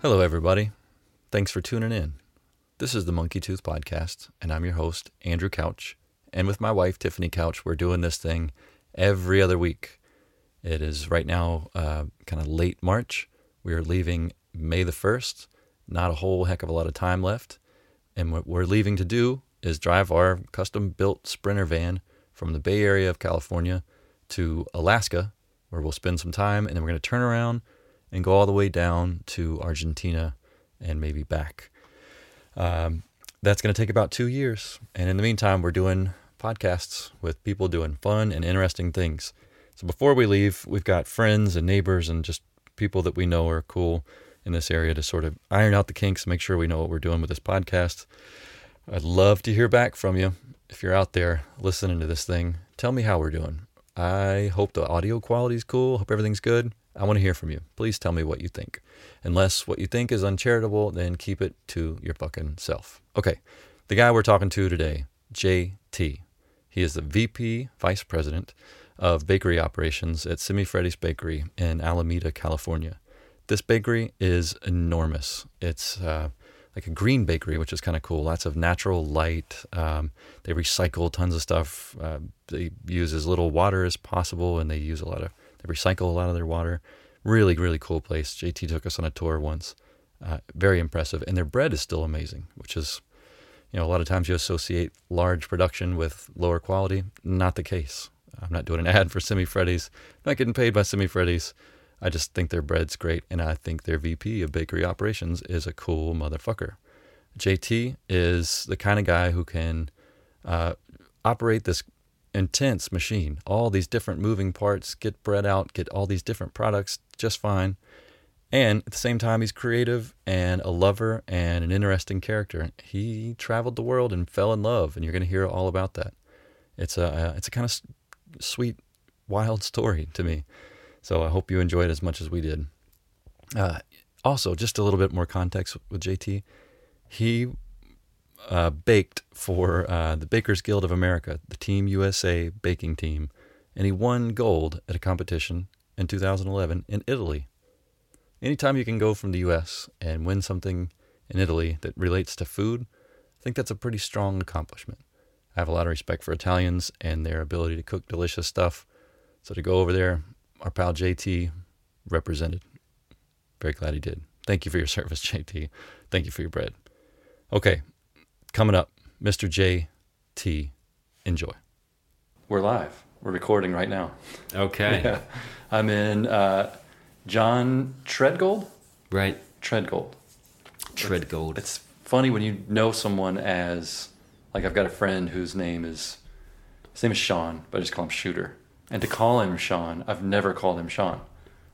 Hello, everybody. Thanks for tuning in. This is the Monkey Tooth Podcast, and I'm your host, Andrew Couch. And with my wife, Tiffany Couch, we're doing this thing every other week. It is right now uh, kind of late March. We are leaving May the 1st. Not a whole heck of a lot of time left. And what we're leaving to do is drive our custom built Sprinter van from the Bay Area of California to Alaska, where we'll spend some time and then we're going to turn around and go all the way down to Argentina and maybe back. Um, that's going to take about two years. And in the meantime, we're doing podcasts with people doing fun and interesting things. So before we leave, we've got friends and neighbors and just people that we know are cool in this area to sort of iron out the kinks, make sure we know what we're doing with this podcast. I'd love to hear back from you. If you're out there listening to this thing, tell me how we're doing. I hope the audio quality is cool. Hope everything's good. I want to hear from you. Please tell me what you think. Unless what you think is uncharitable, then keep it to your fucking self. Okay, the guy we're talking to today, JT. He is the VP, Vice President of Bakery Operations at Semifreddi's Bakery in Alameda, California. This bakery is enormous. It's uh, like a green bakery, which is kind of cool. Lots of natural light. Um, they recycle tons of stuff. Uh, they use as little water as possible, and they use a lot of they recycle a lot of their water. Really, really cool place. JT took us on a tour once. Uh, very impressive, and their bread is still amazing, which is, you know, a lot of times you associate large production with lower quality. Not the case. I'm not doing an ad for Semifreddi's. I'm not getting paid by Semifreddi's. I just think their bread's great, and I think their VP of bakery operations is a cool motherfucker. JT is the kind of guy who can uh, operate this intense machine, all these different moving parts, get bread out, get all these different products just fine. And at the same time, he's creative and a lover and an interesting character. He traveled the world and fell in love, and you're going to hear all about that. It's a uh, it's a kind of sweet, wild story to me. So I hope you enjoyed as much as we did. Uh, also, just a little bit more context with JT. He uh, baked for uh, the Bakers Guild of America, the Team USA baking team, and he won gold at a competition in 2011 in Italy. Anytime you can go from the US and win something in Italy that relates to food, I think that's a pretty strong accomplishment. I have a lot of respect for Italians and their ability to cook delicious stuff. So to go over there, our pal JT represented. Very glad he did. Thank you for your service, JT. Thank you for your bread. Okay, coming up, Mr. JT. Enjoy. We're live. We're recording right now. Okay. Yeah. I'm in uh, John Treadgold. Right. Treadgold. Tread gold. It's funny when you know someone as like I've got a friend whose name is his name is Sean, but I just call him Shooter. And to call him Sean, I've never called him Sean.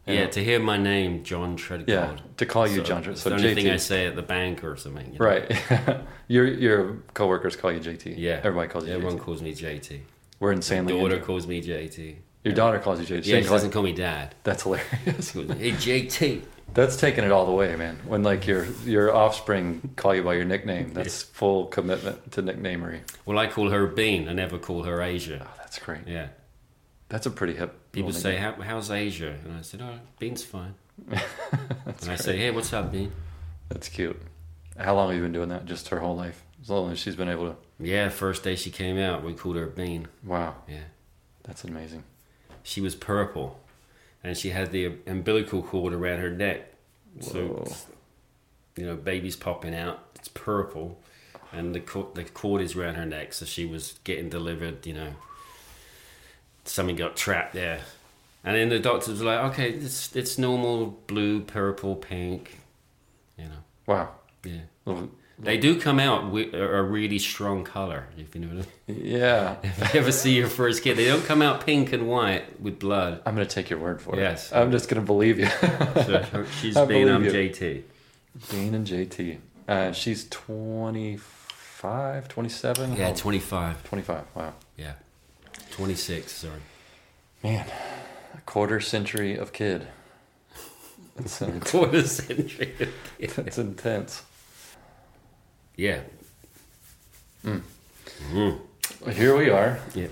You yeah, know? to hear my name, John Treadgold. Yeah, to call you So, John Tread- It's so the only JT. thing I say at the bank or something. you know? Right. your your coworkers call you JT. Yeah. Everybody calls you Everyone JT. calls me JT. We're in My daughter Leandro. calls me JT. Your daughter calls you JT. Yeah, she doesn't call me dad. That's hilarious. Hey, JT. That's taking it all the way, man. When like your your offspring call you by your nickname, that's full commitment to nicknamery. Well, I call her Bean. I never call her Asia. Oh, that's great. Yeah. That's a pretty hip. People say, How, how's Asia? And I said, oh, Bean's fine. And I say, hey, what's up, Bean? That's cute. How long have you been doing that? Just her whole life? As long as she's been able to. Yeah, first day she came out, we called her Bean. Wow, Yeah. that's amazing. She was purple. And she had the umbilical cord around her neck. Whoa. So you know, baby's popping out. It's purple, and the cord, the cord is around her neck. So she was getting delivered. You know, something got trapped there, and then the doctors were like, "Okay, it's it's normal blue, purple, pink." You know, Wow. yeah. Little- They do come out with a really strong color. If you know what I mean. Yeah. If you ever see your first kid, they don't come out pink and white with blood. I'm gonna take your word for it. Yes. I'm just gonna believe you. So she's I um, you. JT. Dean and JT. Uh, she's 25, 27? Yeah, Oh, 25. 25. Wow. Yeah. 26, sorry. Man, a quarter century of kid. That's, Quarter century. of kid. that's intense. yeah, Well, here we are yeah.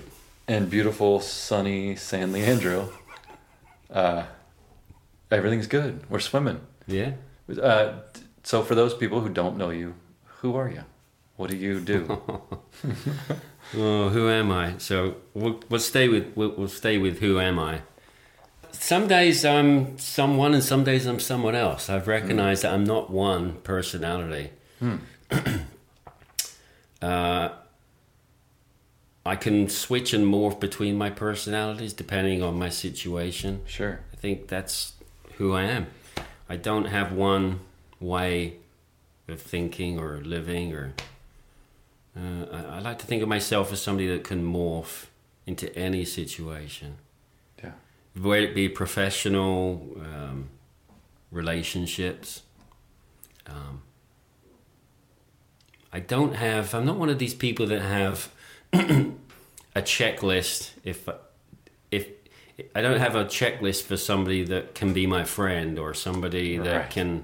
in beautiful, sunny San Leandro. Uh, everything's good. We're swimming. Yeah. Uh, so, for those people who don't know you, who are you? What do you do? Oh, who am I? So we'll, we'll stay with we'll, we'll stay with who am I. Some days I'm someone, and some days I'm someone else. I've recognized that I'm not one personality. uh, I can switch and morph between my personalities depending on my situation. sure. I think that's who I am. I don't have one way of thinking or living, or uh, I, I like to think of myself as somebody that can morph into any situation, Yeah. whether it be professional, um, relationships. Um, I don't have. I'm not one of these people that have a checklist. If if I don't have a checklist for somebody that can be my friend or somebody that Right. can.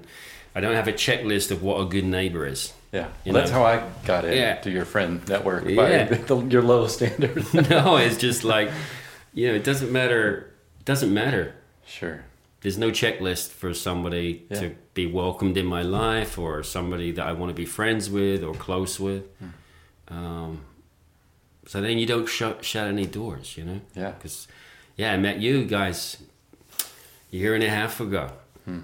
I don't have a checklist of what a good neighbor is. Yeah. Well, that's how I got into Yeah. your friend network Yeah. by the, your low standards. no, it's just like you know, it doesn't matter. It doesn't matter. sure. There's no checklist for somebody Yeah. to be welcomed in my life or somebody that I want to be friends with or close with. Hmm. Um, so then you don't shut shut any doors, you know. Yeah. Because yeah, I met you guys a year and a half ago. Hmm.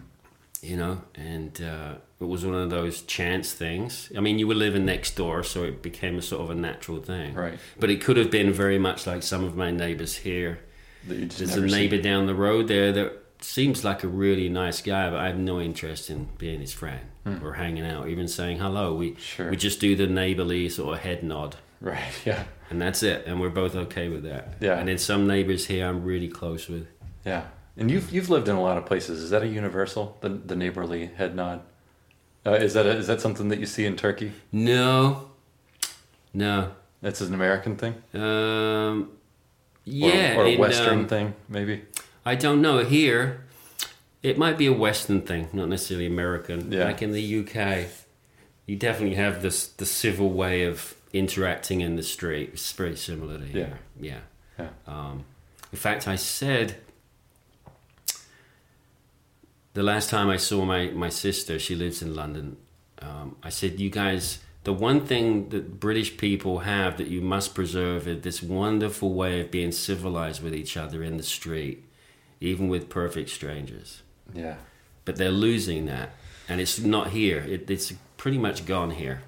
You know, and uh, it was one of those chance things. I mean, you were living next door, so it became a sort of a natural thing. Right. But it could have been very much like some of my neighbors here. That you just There's a neighbor down the road there that seems like a really nice guy, but I have no interest in being his friend or hanging out, even saying hello. We Hmm. Sure. we just do the neighborly sort of head nod, Right. Yeah. and that's it. And we're both okay with that. Yeah. And then some neighbors here I'm really close with. Yeah. And you've you've lived in a lot of places. Is that a universal? The the neighborly head nod. Uh, is that a, is that something that you see in Turkey? No, no. That's an American thing. Um, yeah, Or, a in, Western um, thing, maybe. I don't know. Here, it might be a Western thing, not necessarily American. Yeah. Like in the UK, you definitely have this the civil way of interacting in the street. It's very similar to here. Yeah. Yeah. Um, in fact, I said the last time I saw my, my sister, she lives in London. Um, I said, You guys, the one thing that British people have that you must preserve is this wonderful way of being civilized with each other in the street, even with perfect strangers. Yeah. But they're losing that, and it's not here. It, it's pretty much gone here.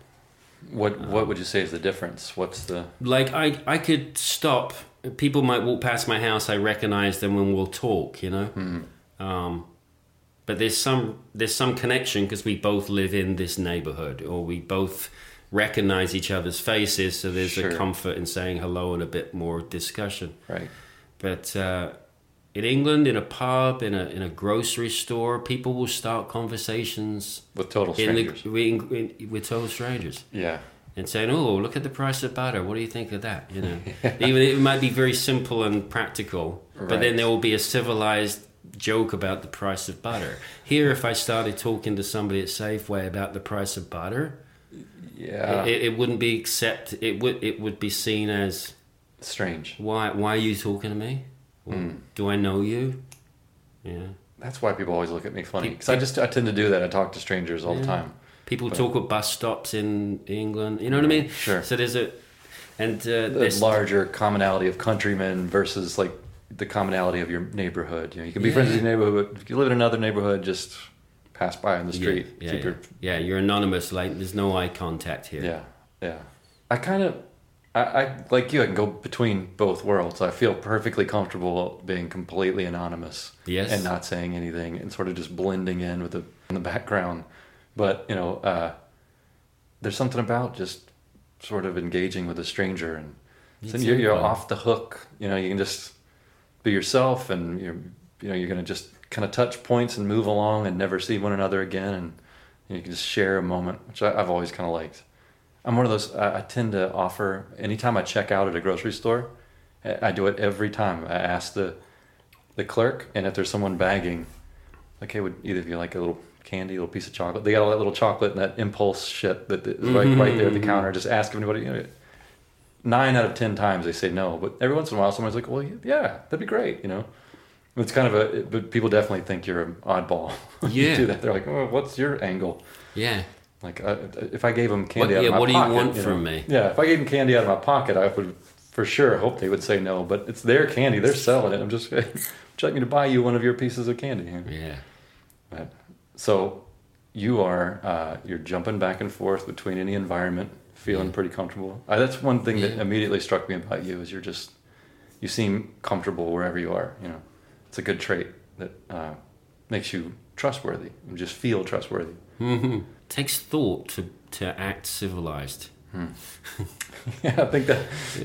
What what would you say is the difference? What's the like I I could stop. People might walk past my house. I recognize them and we'll talk. You know. Um, but there's some there's some connection because we both live in this neighborhood, or we both recognize each other's faces. So there's Sure. a comfort in saying hello and a bit more discussion. right? But uh, in England, in a pub, in a in a grocery store, people will start conversations With total in strangers. the in, in, with total strangers yeah. and saying, "Oh, look at the price of butter. What do you think of that?" You know, even it might be very simple and practical, right. but then there will be a civilized joke about the price of butter. Here, if I started talking to somebody at Safeway about the price of butter, Yeah. it, it wouldn't be accept. It would it would be seen as Strange. why why are you talking to me? Hmm. Do I know you? Yeah. That's why people always look at me funny because I just I tend to do that. I talk to strangers all the time. People But- talk at bus stops in England. You know what I mean? Sure. So there's a and uh, The larger commonality of countrymen versus like the commonality of your neighborhood. You know, you can be friends with your neighborhood. If you live in another neighborhood, just pass by on the street. Yeah, yeah, Keep yeah. your Yeah, you're anonymous. Like there's no eye contact here. Yeah, yeah. I kind of, I, I like you. I can go between both worlds. I feel perfectly comfortable being completely anonymous Yes. and not saying anything and sort of just blending in with the in the background. But you know, uh, there's something about just sort of engaging with a stranger and then you're, you're off the hook. You know, you can just be yourself, and you're you know you're gonna just kind of touch points and move along and never see one another again, and you can just share a moment, which I, I've always kind of liked. I'm one of those. I, I tend to offer anytime I check out at a grocery store. I, I do it every time. I ask the the clerk, and if there's someone bagging, like, hey, would either of you like a little candy, a little piece of chocolate. They got all that little chocolate and that impulse shit that is right, right there at the mm-hmm. counter. Just ask if anybody. You know, nine out of ten times they say no, but every once in a while someone's like, "Well, yeah, that'd be great," you know. It's kind of a, but people definitely think you're an oddball. you Yeah. do that. They're like, "Oh, what's your angle?" Yeah. Like, uh, if I gave them candy What- out yeah, of my pocket. Yeah, what do you pocket, want know, from me? Yeah, if I gave them candy out of my pocket, I would for sure hope they would say no. But it's their candy; they're selling it. I'm just, would you like me to buy you one of your pieces of candy? Yeah. But, so you are uh, you're jumping back and forth between any environment, feeling Yeah. pretty comfortable. Uh, that's one thing that immediately struck me about you is you're just you seem comfortable wherever you are. You know, it's a good trait that uh, makes you trustworthy. You just feel trustworthy. hmm Takes thought to to act civilized. yeah, I think that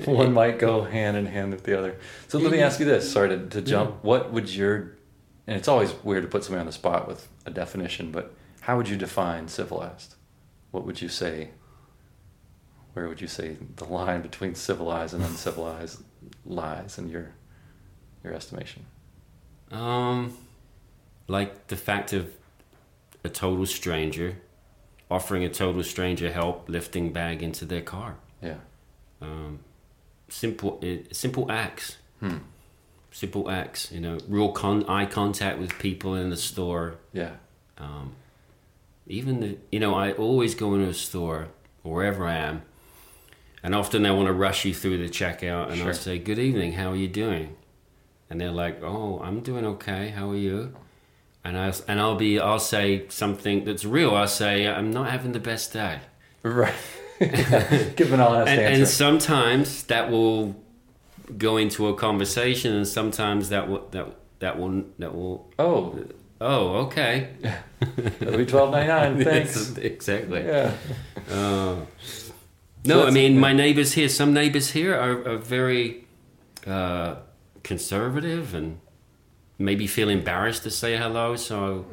one might go hand in hand with the other. So let me ask you this. Sorry to, to jump. What would your and it's always weird to put somebody on the spot with a definition, but how would you define civilized? What would you say? Where would you say the line between civilized and uncivilized lies in your your estimation? Um, like the fact of a total stranger offering a total stranger help lifting bag into their car. Yeah. Um, simple, it, simple acts. Hmm. Simple acts. You know, real con- eye contact with people in the store. Yeah. Um, even the, you know, I always go into a store or wherever I am, and often they want to rush you through the checkout, and Sure. I'll say, "Good evening, how are you doing?" And they're like, "Oh, I'm doing okay. How are you?" And I and I'll be I'll say something that's real. I'll say, "I'm not having the best day," Right. Give an honest and, answer. and sometimes that will go into a conversation, and sometimes that will that that will that will. oh, Oh, okay. that'll be twelve ninety nine. Thanks. Yes, exactly. Yeah. Uh, So no, I mean my neighbors here. Some neighbors here are, are very uh, conservative and maybe feel embarrassed to say hello. So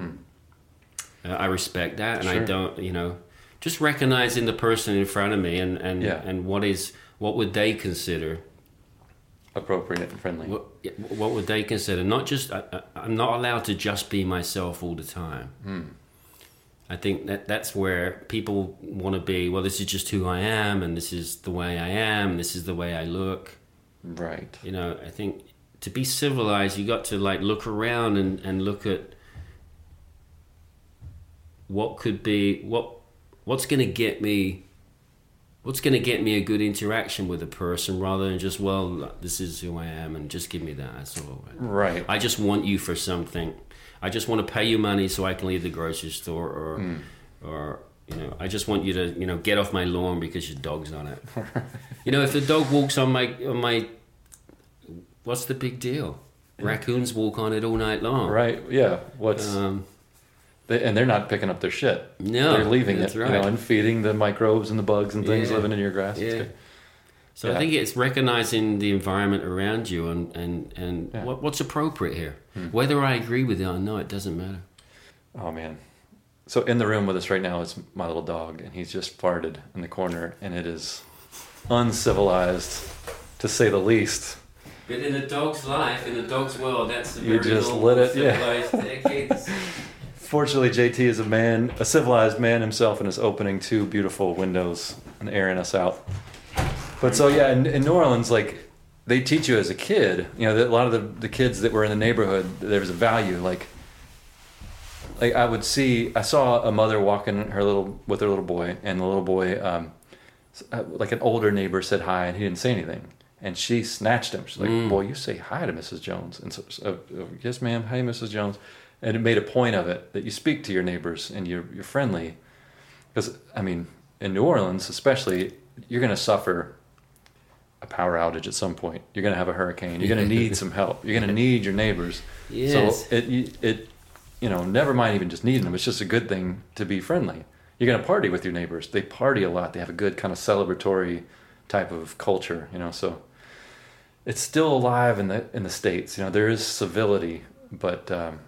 uh, I respect that, and I Hmm. Don't, you know, just recognizing the person in front of me and and Yeah. and what is what would they consider. Appropriate and friendly. What, what would they consider? Not just I, I- I'm not allowed to just be myself all the time. Hmm. I think that that's where people want to be. Well, this is just who I am, and this is the way I am. This is the way I look. Right. You know, I think to be civilized, you got to like look around and, and look at what could be what what's going to get me what's going to get me a good interaction with a person rather than just well this is who I am and just give me that that's all Right. I just want you for something I just want to pay you money so I can leave the grocery store or Hmm. or you know I just want you to you know get off my lawn because your dog's on it you know if the dog walks on my on my what's the big deal raccoons walk on it all night long Right. Yeah. What's um, they, and they're not picking up their shit. No, they're leaving it, right. you know, and feeding the microbes and the bugs and things Yeah. living in your grass. Yeah. So Yeah. I think it's recognizing the environment around you and and and Yeah. Hmm. what, what's appropriate here. Whether I agree with it or not, it doesn't matter. Oh man. So in the room with us right now is my little dog, and he's just farted in the corner, and it is uncivilized, to say the least. But in a dog's life, in a dog's world, that's a You very just lit it, yeah. Fortunately, JT is a man, a civilized man himself, and is opening two beautiful windows and airing us out. But so yeah, in, in New Orleans, like they teach you as a kid, you know, that a lot of the, the kids that were in the neighborhood, there was a value. Like, like I would see, I saw a mother walking her little with her little boy, and the little boy, um, uh, like an older neighbor, said hi, and he didn't say anything. And she snatched him. She's like, Mm. "Boy, you say hi to Mrs. Jones." And so, so, uh, yes, ma'am. Hi, Mrs. Jones. And it made a point of it that you speak to your neighbors and you're you're friendly, because I mean, in New Orleans, especially, you're going to suffer a power outage at some point. You're going to have a hurricane. You're going to need some help. You're going to need your neighbors. Yes. So it you- it you know never mind even just needing them. It's just a good thing to be friendly. You're going to party with your neighbors. They party a lot. They have a good kind of celebratory type of culture. You know, so it's still alive in the in the states. You know, there is civility, but um,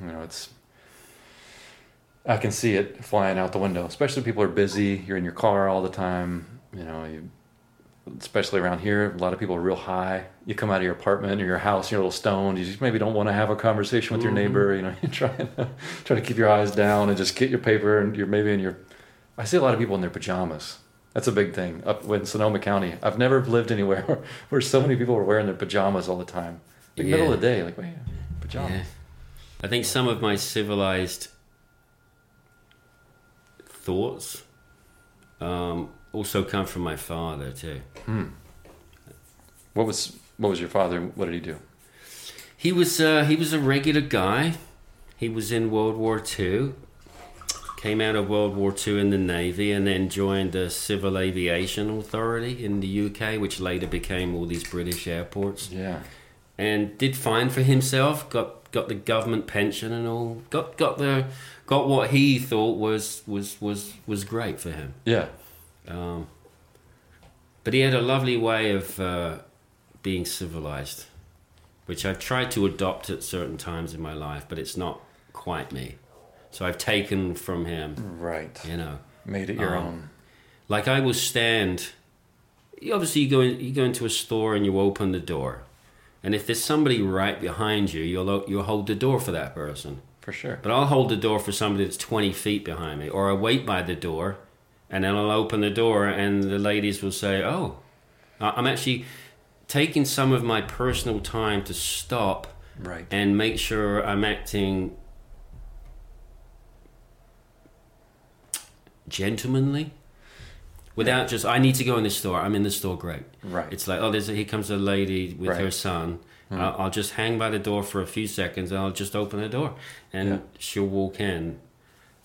you know it's. I can see it flying out the window, especially people are busy. You're in your car all the time. You know, you especially around here, a lot of people are real high. You come out of your apartment or your house, you're a little stoned. You just maybe don't want to have a conversation with your Mm-hmm. neighbor. You know, you're trying to, trying to keep your eyes down and just get your paper and you're maybe in your. I see a lot of people in their pajamas. That's a big thing up in Sonoma County. I've never lived anywhere where, where so many people are wearing their pajamas all the time. Like middle of the day, like wait, pajamas. Yeah. I think some of my civilized thoughts um, also come from my father too. What was what was your father? What did he do? He was uh, he was a regular guy. He was in World War Two. Came out of World War Two in the Navy and then joined the Civil Aviation Authority in the UK, which later became all these British airports. Yeah. and did fine for himself. Got got the government pension and all. Got got the got what he thought was was was was great for him. Yeah. Um, but he had a lovely way of uh, being civilized, which I've tried to adopt at certain times in my life, but it's not quite me. So I've taken from him, Right. you know. Made it your Um, own. Like I will stand. you- Obviously, you go in, you go into a store and you open the door, and if there's somebody right behind you, you'll you'll hold the door for that person. For sure. But I'll hold the door for somebody that's 20 feet behind me, or I wait by the door, and then I'll open the door, and the ladies will say, "Oh, I'm actually taking some of my personal time to stop Right. and make sure I'm acting gentlemanly without just I need to go in the store. I'm in the store. Great. Right. It's like oh, there's a, here comes a lady with Right. her son. I'll, I'll just hang by the door for a few seconds. and I'll just open the door, and Yeah. she'll walk in.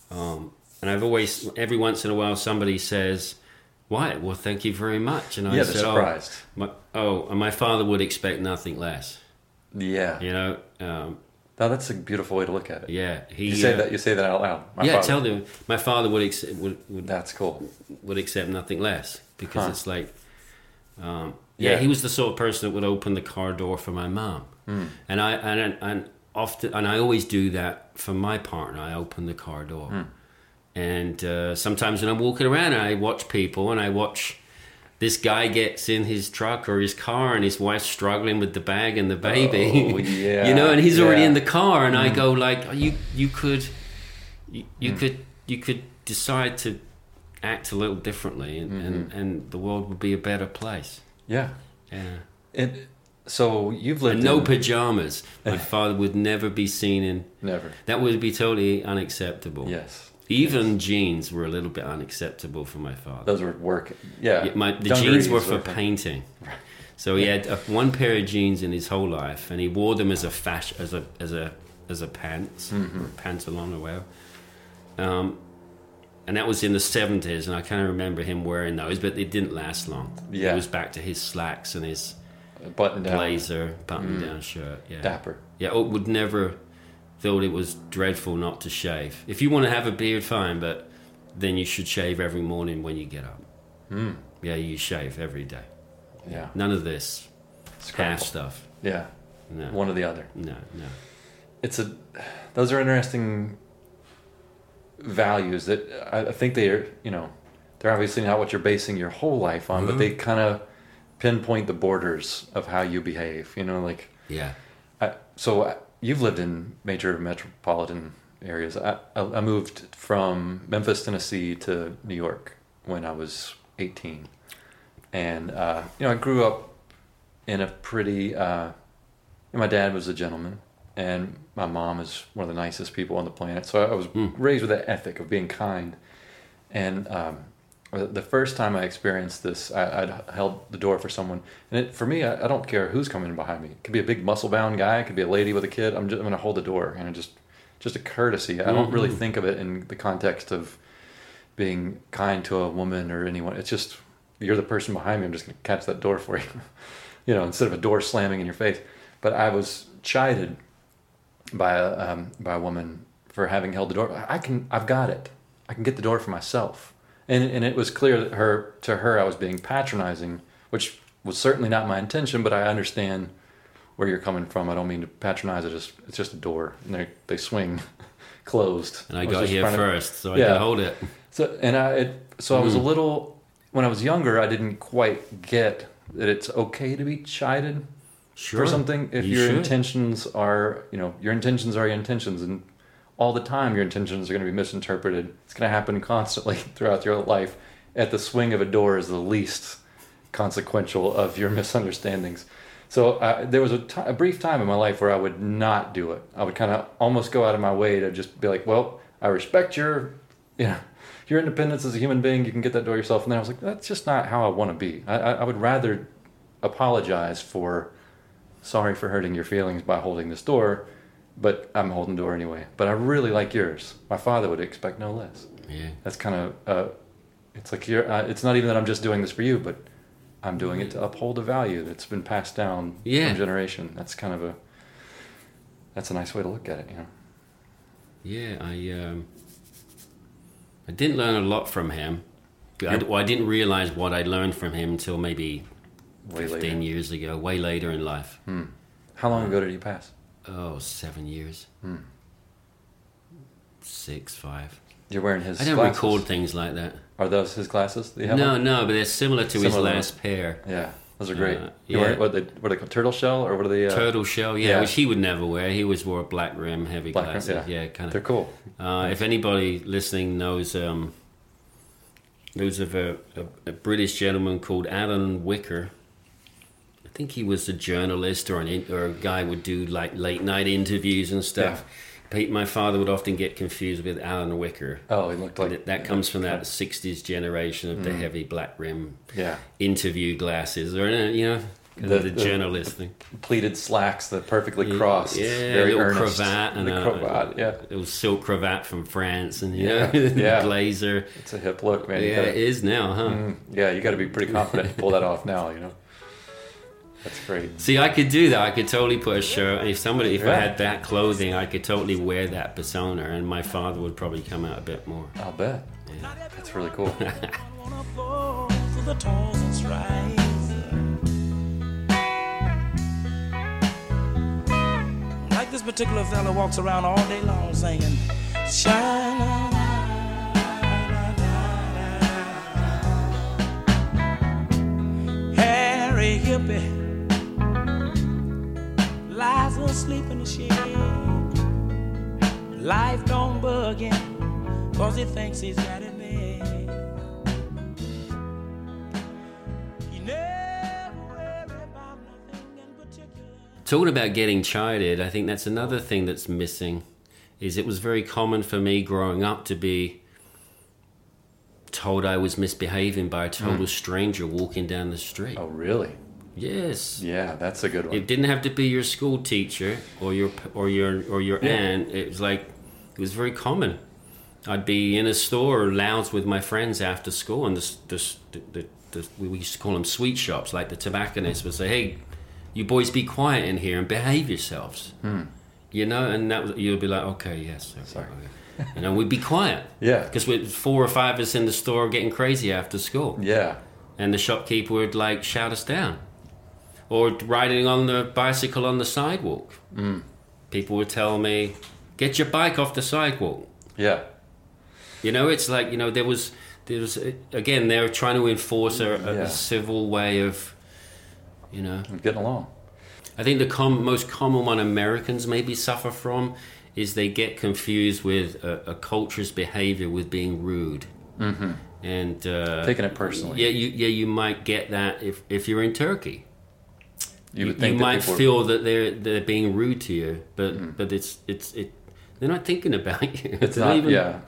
Um, and I've always, every once in a while, somebody says, "Why? Well, thank you very much." And I yeah, said, "Oh, surprised. my, oh, and my father would expect nothing less." Yeah. You know, um, No, that's a beautiful way to look at it. yeah. He You say uh, that. You say that out loud. My yeah, father- tell them. My father would accept would, would That's cool. would accept nothing less because Huh. it's like, um, yeah, Yeah. he was the sort of person that would open the car door for my mom, Hmm. and I and and often and I always do that for my partner. I open the car door, Hmm. And uh, sometimes when I'm walking around, I watch people and I watch. This guy gets in his truck or his car, and his wife's struggling with the bag and the baby. Oh, yeah, you know, and he's already in the car, and I mm-hmm. go like, oh, "You, you could, you, you mm. could, you could decide to act a little differently, and, mm-hmm. and, and the world would be a better place." Yeah. Yeah. And so you've lived And no pajamas. My father would never be seen in. never. That would be totally unacceptable. Yes. Even jeans were a little bit unacceptable for my father. Those were work. Yeah. Yeah, my, the jeans were for painting. So he had uh, one pair of jeans in his whole life, and he wore them as a fashion, as a as a as a pants, Mm-hmm. or pantalon or whatever. Um, and that was in the seventies, and I kind of remember him wearing those, but it didn't last long. Yeah. it was back to his slacks and his button down. blazer, button-down shirt. Yeah, Dapper. yeah. Oh, would never thought it was dreadful not to shave. If you want to have a beard, fine, but then you should shave every morning when you get up. Mm. Yeah, you shave every day. Yeah. None of this half stuff. Yeah. No, One or the other. no, no. It's a. Those are interesting values that I think they are. You know, they're obviously not what you're basing your whole life on, but Mhm. they kind of pinpoint the borders of how you behave. You know, like Yeah, I, so you've lived in major metropolitan areas. I, I moved from Memphis, Tennessee to New York when I was 18. And, uh, you know, I grew up in a pretty, uh, my dad was a gentleman and my mom is one of the nicest people on the planet. So I was Mm. raised with that ethic of being kind. And, um, the first time I experienced this, I, I'd held the door for someone, and it, for me, I, I don't care who's coming behind me. It could be a big muscle-bound guy, it could be a lady with a kid. I'm just I'm going to hold the door, and it just just a courtesy. I don't really Mhm. think of it in the context of being kind to a woman or anyone. It's just you're the person behind me. I'm just going to catch that door for you, you know, instead of a door slamming in your face. But I was chided by a um, by a woman for having held the door. I can, I've got it. I can get the door for myself. And and it was clear that her to her I was being patronizing, which was certainly not my intention. But I understand where you're coming from. I don't mean to patronize it. Just it's just a door, and they they swing closed. and I, was got here trying to- first, so I Yeah. can hold it. so and I it, so I was a Mm. little when I was younger, I didn't quite get that it's okay to be chided Sure. for something if You your should. intentions are, you know, your intentions are your intentions, and all the time your intentions are going to be misinterpreted. It's going to happen constantly throughout your life. At the swing of a door is the least consequential of your misunderstandings. So uh, there was a brief time in my life where I would not do it. I would kind of almost go out of my way to just be like, "Well, I respect your, you know, your independence as a human being. You can get that door yourself." And then I was like, "That's just not how I want to be. I, I, I would rather apologize for, sorry for hurting your feelings by holding this door, but I'm holding the door anyway. But I really like yours. My father would expect no less. Yeah. That's kind of, uh, it's like you're. Uh, it's not even that I'm just doing this for you, but I'm doing it to uphold a value that's been passed down Yeah. from generation. That's kind of a. That's a nice way to look at it, you know. Yeah, I um, I didn't learn a lot from him. I, well, I didn't realize what I learned from him until maybe Way 15 later. years ago, way later in life. Hmm. How long ago did he pass? Oh, seven years. Hmm. Six, five. You're wearing his. I don't glasses. record things like that. Are those his glasses? that you have No, on? no, but they're similar to his Similar. last pair. Yeah, those are great. Uh, You yeah. wearing what they what are they called? Turtle shell or what are they? Uh, Turtle shell, yeah, yeah. which he would never wear. He always wore a black rim, heavy Black rim, glasses. yeah. yeah. kind They're of. cool. Uh, if anybody listening knows, um, knows of a, a, a British gentleman called Alan Whicker. I think he was a journalist or an in, or a guy would do like late night interviews and stuff. He- My father would often get confused with Alan Whicker. Oh, he looked like that, that comes from that '60s generation of the heavy black rim Yeah, interview glasses, or uh, you know, the, The- the, the- journalist thing. pleated slacks that perfectly Yeah, crossed. yeah, very little earnest. cravat and the a- cravat. Yeah, It was silk cravat from France, and you Yeah, know, yeah. blazer. it's a hip look, man. Yeah, gotta- it is now, huh? Mm, yeah, you got to be pretty confident to pull that off now. You know, that's great. See, I could do that. I could totally put a shirt. If somebody, if I had that clothing, I could totally wear that persona, and my father would probably come out a bit more. I'll bet. That's really cool. wanna fall to the toss and strife. Like this particular fella walks around all day long singing, shine. Harry Hippie lies asleep in the shed. Life don't bug him, cause he thinks he's got it made. He never worry about nothing in particular. Talking about getting chided, I think that's another thing that's missing. Is it was very common for me growing up to be told I was misbehaving by a total hmm. stranger walking down the street. oh, really? Yes. Yeah, that's a good one. It didn't have to be your school teacher or your or your or your Yeah. aunt. It was like it was very common. I'd be in a store or lounge with my friends after school, and this this the, the, the, we used to call them sweet shops. Like the tobacconist would say, "Hey, you boys, be quiet in here and behave yourselves." Hmm. You know, and that was, you'd be like, "Okay, yes, sir." Sorry. Okay. You know, we'd be quiet yeah, because we're four or five of us in the store getting crazy after school yeah, and the shopkeeper would like shout us down. Or riding on the bicycle on the sidewalk. Mm. People would tell me, get your bike off the sidewalk. yeah. You know, it's like, you know, there was, there was again, they were trying to enforce a, a Yeah. civil way of, you know. Getting along. I think the com- most common one Americans maybe suffer from is they get confused with a, a culture's behavior with being rude. Mm-hmm. And uh, Taking it personally. Yeah, you, yeah, you might get that if, if you're in Turkey. You would think that might people feel that they're they're being rude to you, but Mm-hmm. but it's it's it. They're not thinking about you. It's not- even, yeah.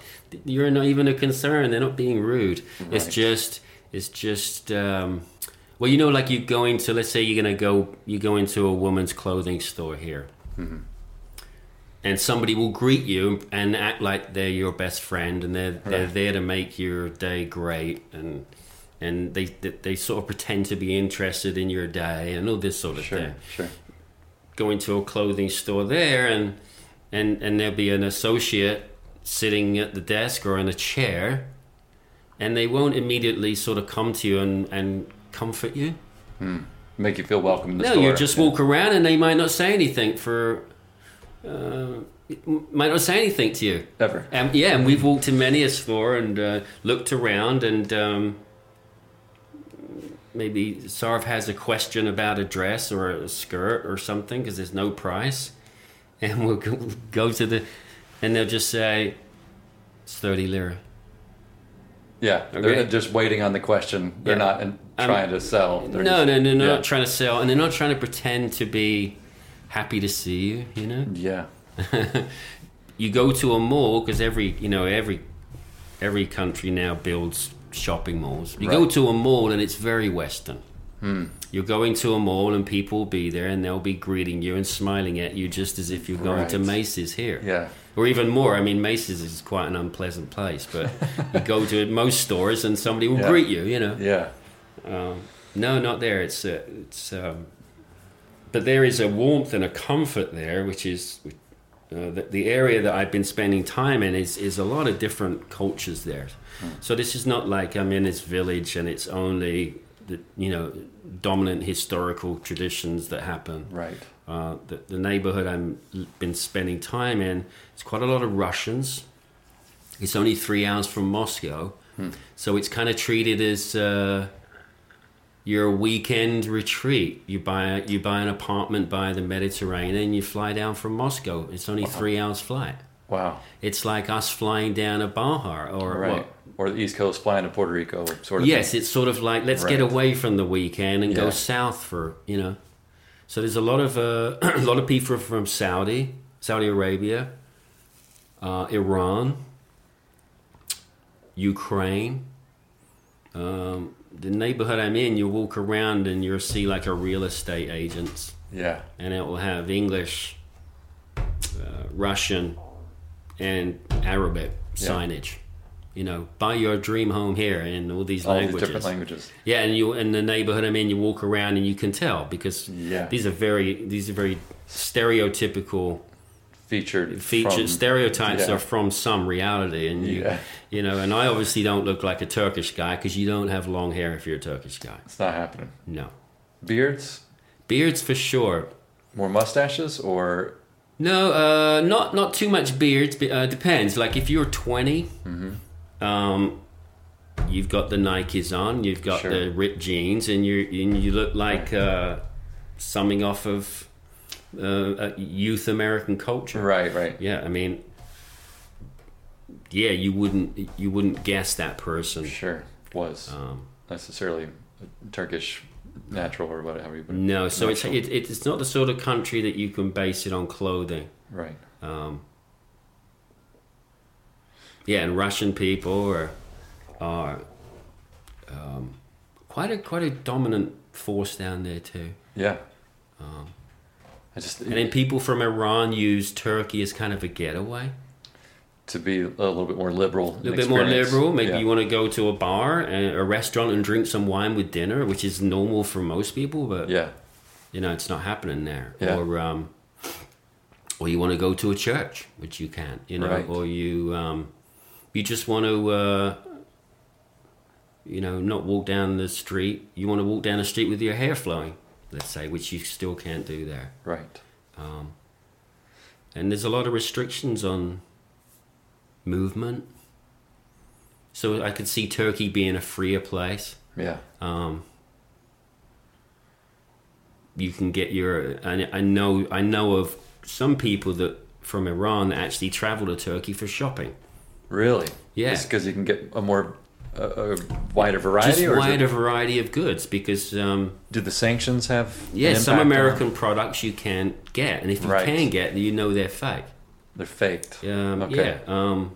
You're not even a concern. They're not being rude. It's just it's just. Um, well, you know, like you go into let's say you're gonna go you go into a woman's clothing store here, Mm-hmm. and somebody will greet you and act like they're your best friend, and they're they're Right. there to make your day great, and and they they sort of pretend to be interested in your day and all this sort of Sure, thing sure. go into a clothing store there and and and there'll be an associate sitting at the desk or in a chair and they won't immediately sort of come to you and, and comfort you. Make you feel welcome in the no, store. you just walk around and they might not say anything for uh, might not say anything to you. Ever. Um, yeah, and we've walked in many a store and uh, looked around, and um, maybe Sarv has a question about a dress or a skirt or something because there's no price, and we'll go, to the, and they'll just say, it's thirty lira. Yeah, Okay. they're just waiting on the question. They're Yeah. not in, Um, trying to sell. They're no, just- no, no, they're yeah. not trying to sell, and they're not trying to pretend to be happy to see you. You know, Yeah, you go to a mall because every you know every every country now builds shopping malls. You go to a mall and it's very Western. You're going to a mall and people will be there and they'll be greeting you and smiling at you just as if you're going to Macy's here. yeah, Or even more. I mean, Macy's is quite an unpleasant place, but you go to most stores and somebody will Yeah. greet you. You know. yeah. Um, no, not there. It's uh, it's. Um, but there is a warmth and a comfort there, which is uh, the, the area that I've been spending time in is is a lot of different cultures there. So this is not like I'm in this village and it's only the you know dominant historical traditions that happen. Right. Uh, the, the neighborhood I'm l- been spending time in, it's quite a lot of Russians. It's only three hours from Moscow, so it's kind of treated as uh, your weekend retreat. You buy you buy an apartment by the Mediterranean, and you fly down from Moscow. It's only three hours flight. Wow. It's like us flying down to Baja or Right. what? Or the East Coast flying to Puerto Rico, sort of. Yes, thing. it's sort of like let's get away from the weekend and go south for you know. So there's a lot of uh, a lot of people from Saudi, Saudi Arabia, uh, Iran, Ukraine. Um, the neighborhood I'm in, you walk around and you'll see like a real estate agents, Yeah. and it will have English, uh, Russian, and Arabic Yeah. signage. You know, buy your dream home here in all these All languages. these different languages. Yeah, and you in the neighborhood I'm in, you walk around and you can tell because Yeah. these are very these are very stereotypical Featured. features. from- Stereotypes yeah. are from some reality, and you Yeah. you know. And I obviously don't look like a Turkish guy because you don't have long hair if you're a Turkish guy. It's not happening. No Beards, beards for sure. more mustaches, or No, uh, not not too much beards. But, uh, depends. Like if you're 20, um, you've got the Nikes on, you've got Sure. the ripped jeans, and you and you look like uh, something off of uh, youth American culture. right, right. Yeah, I mean, yeah, you wouldn't you wouldn't guess that person. Sure. Was Um, necessarily Turkish natural or whatever. you no, so it's it, it's not the sort of country that you can base it on clothing. right. Um, yeah, and Russian people are are um, quite a quite a dominant force down there too. Yeah. Um, I just and then people from Iran use Turkey as kind of a getaway, to be a little bit more liberal. a little bit more liberal. Maybe you want to go to a bar, a, a restaurant, and drink some wine with dinner, which is normal for most people, but Yeah. you know it's not happening there. Yeah. Or um, or you want to go to a church, which you can't. You know, Right. or you um, you just want to. Uh, you know, not walk down the street. You want to walk down the street with your hair flowing, let's say, which you still can't do there. Right. Um, and there's a lot of restrictions on movement. So I could see Turkey being a freer place. Yeah. Um, you can get your. I, I know. I know of some people that from Iran that actually travel to Turkey for shopping. Really? Yeah. because you can get a more a, a wider variety. Just or is it- wider variety of goods because um, do the sanctions have? yeah, some American products you can't get, and if you Right. can get, you know they're fake. They're faked. Um, Okay. Yeah. Um,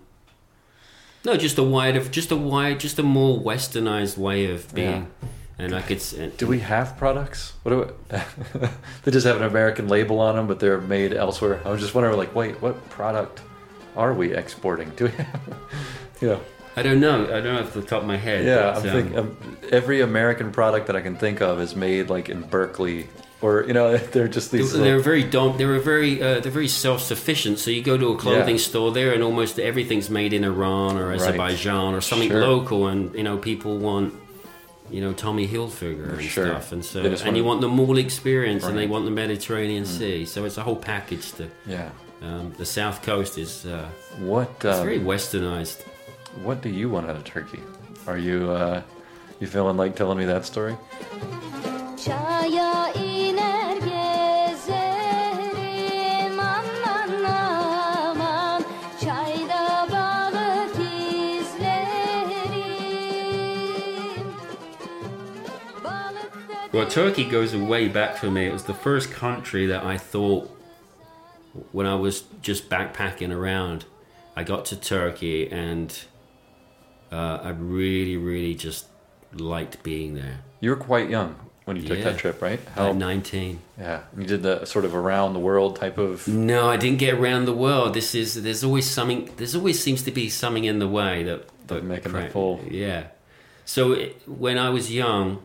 no, just a wider, just a wide, just a more westernized way of being. And I could. And, Do we have products? What do we, they just have an American label on them, but they're made elsewhere. I was just wondering, like, wait, what product are we exporting? Do we have? yeah, I don't know. I don't know off the top of my head. yeah. but, I'm um, thinking um, every American product that I can think of is made like in Berkeley, or you know, they're just these. They're very dom- They're very uh, they're very self sufficient. So you go to a clothing Yeah. store there, and almost everything's made in Iran or Azerbaijan or something Sure. local, and you know people want you know Tommy Hilfiger and Sure. stuff, and so and you want the mall experience, and they Mm. want the Mediterranean Sea. So it's a whole package. To yeah. um, the South Coast is uh, What it's um, very westernized. What do you want out of turkey? Are you uh, You feeling like telling me that story? Çaya iner gezerim aman aman Çayda balık izlerim Balık da Well, Turkey goes way back for me. It was the first country that I thought when I was just backpacking around. I got to Turkey and uh, I really, really just liked being there. You were quite young when you took Yeah. that trip, right? At 19. Yeah, you did the sort of around the world type of. No, I didn't get around the world. This is there's always something. There's always seems to be something in the way that that making the full- Yeah. So it, when I was young,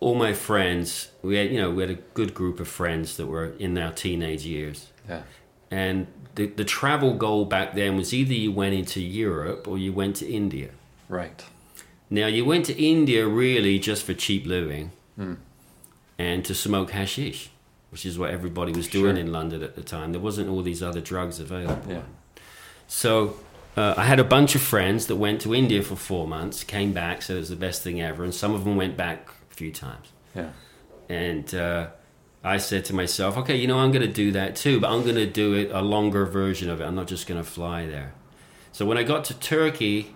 all my friends, we had you know we had a good group of friends that were in our teenage years, Yeah, and the the travel goal back then was either you went into Europe or you went to India. right. Now you went to India really just for cheap living and to smoke hashish, which is what everybody was doing Sure. in London at the time. There wasn't all these other drugs available. Yeah, So uh, I had a bunch of friends that went to India for four months, came back, said it was the best thing ever, and some of them went back a few times. yeah, And uh, I said to myself, okay, you know, I'm going to do that too, but I'm going to do it a longer version of it. I'm not just going to fly there. So when I got to Turkey,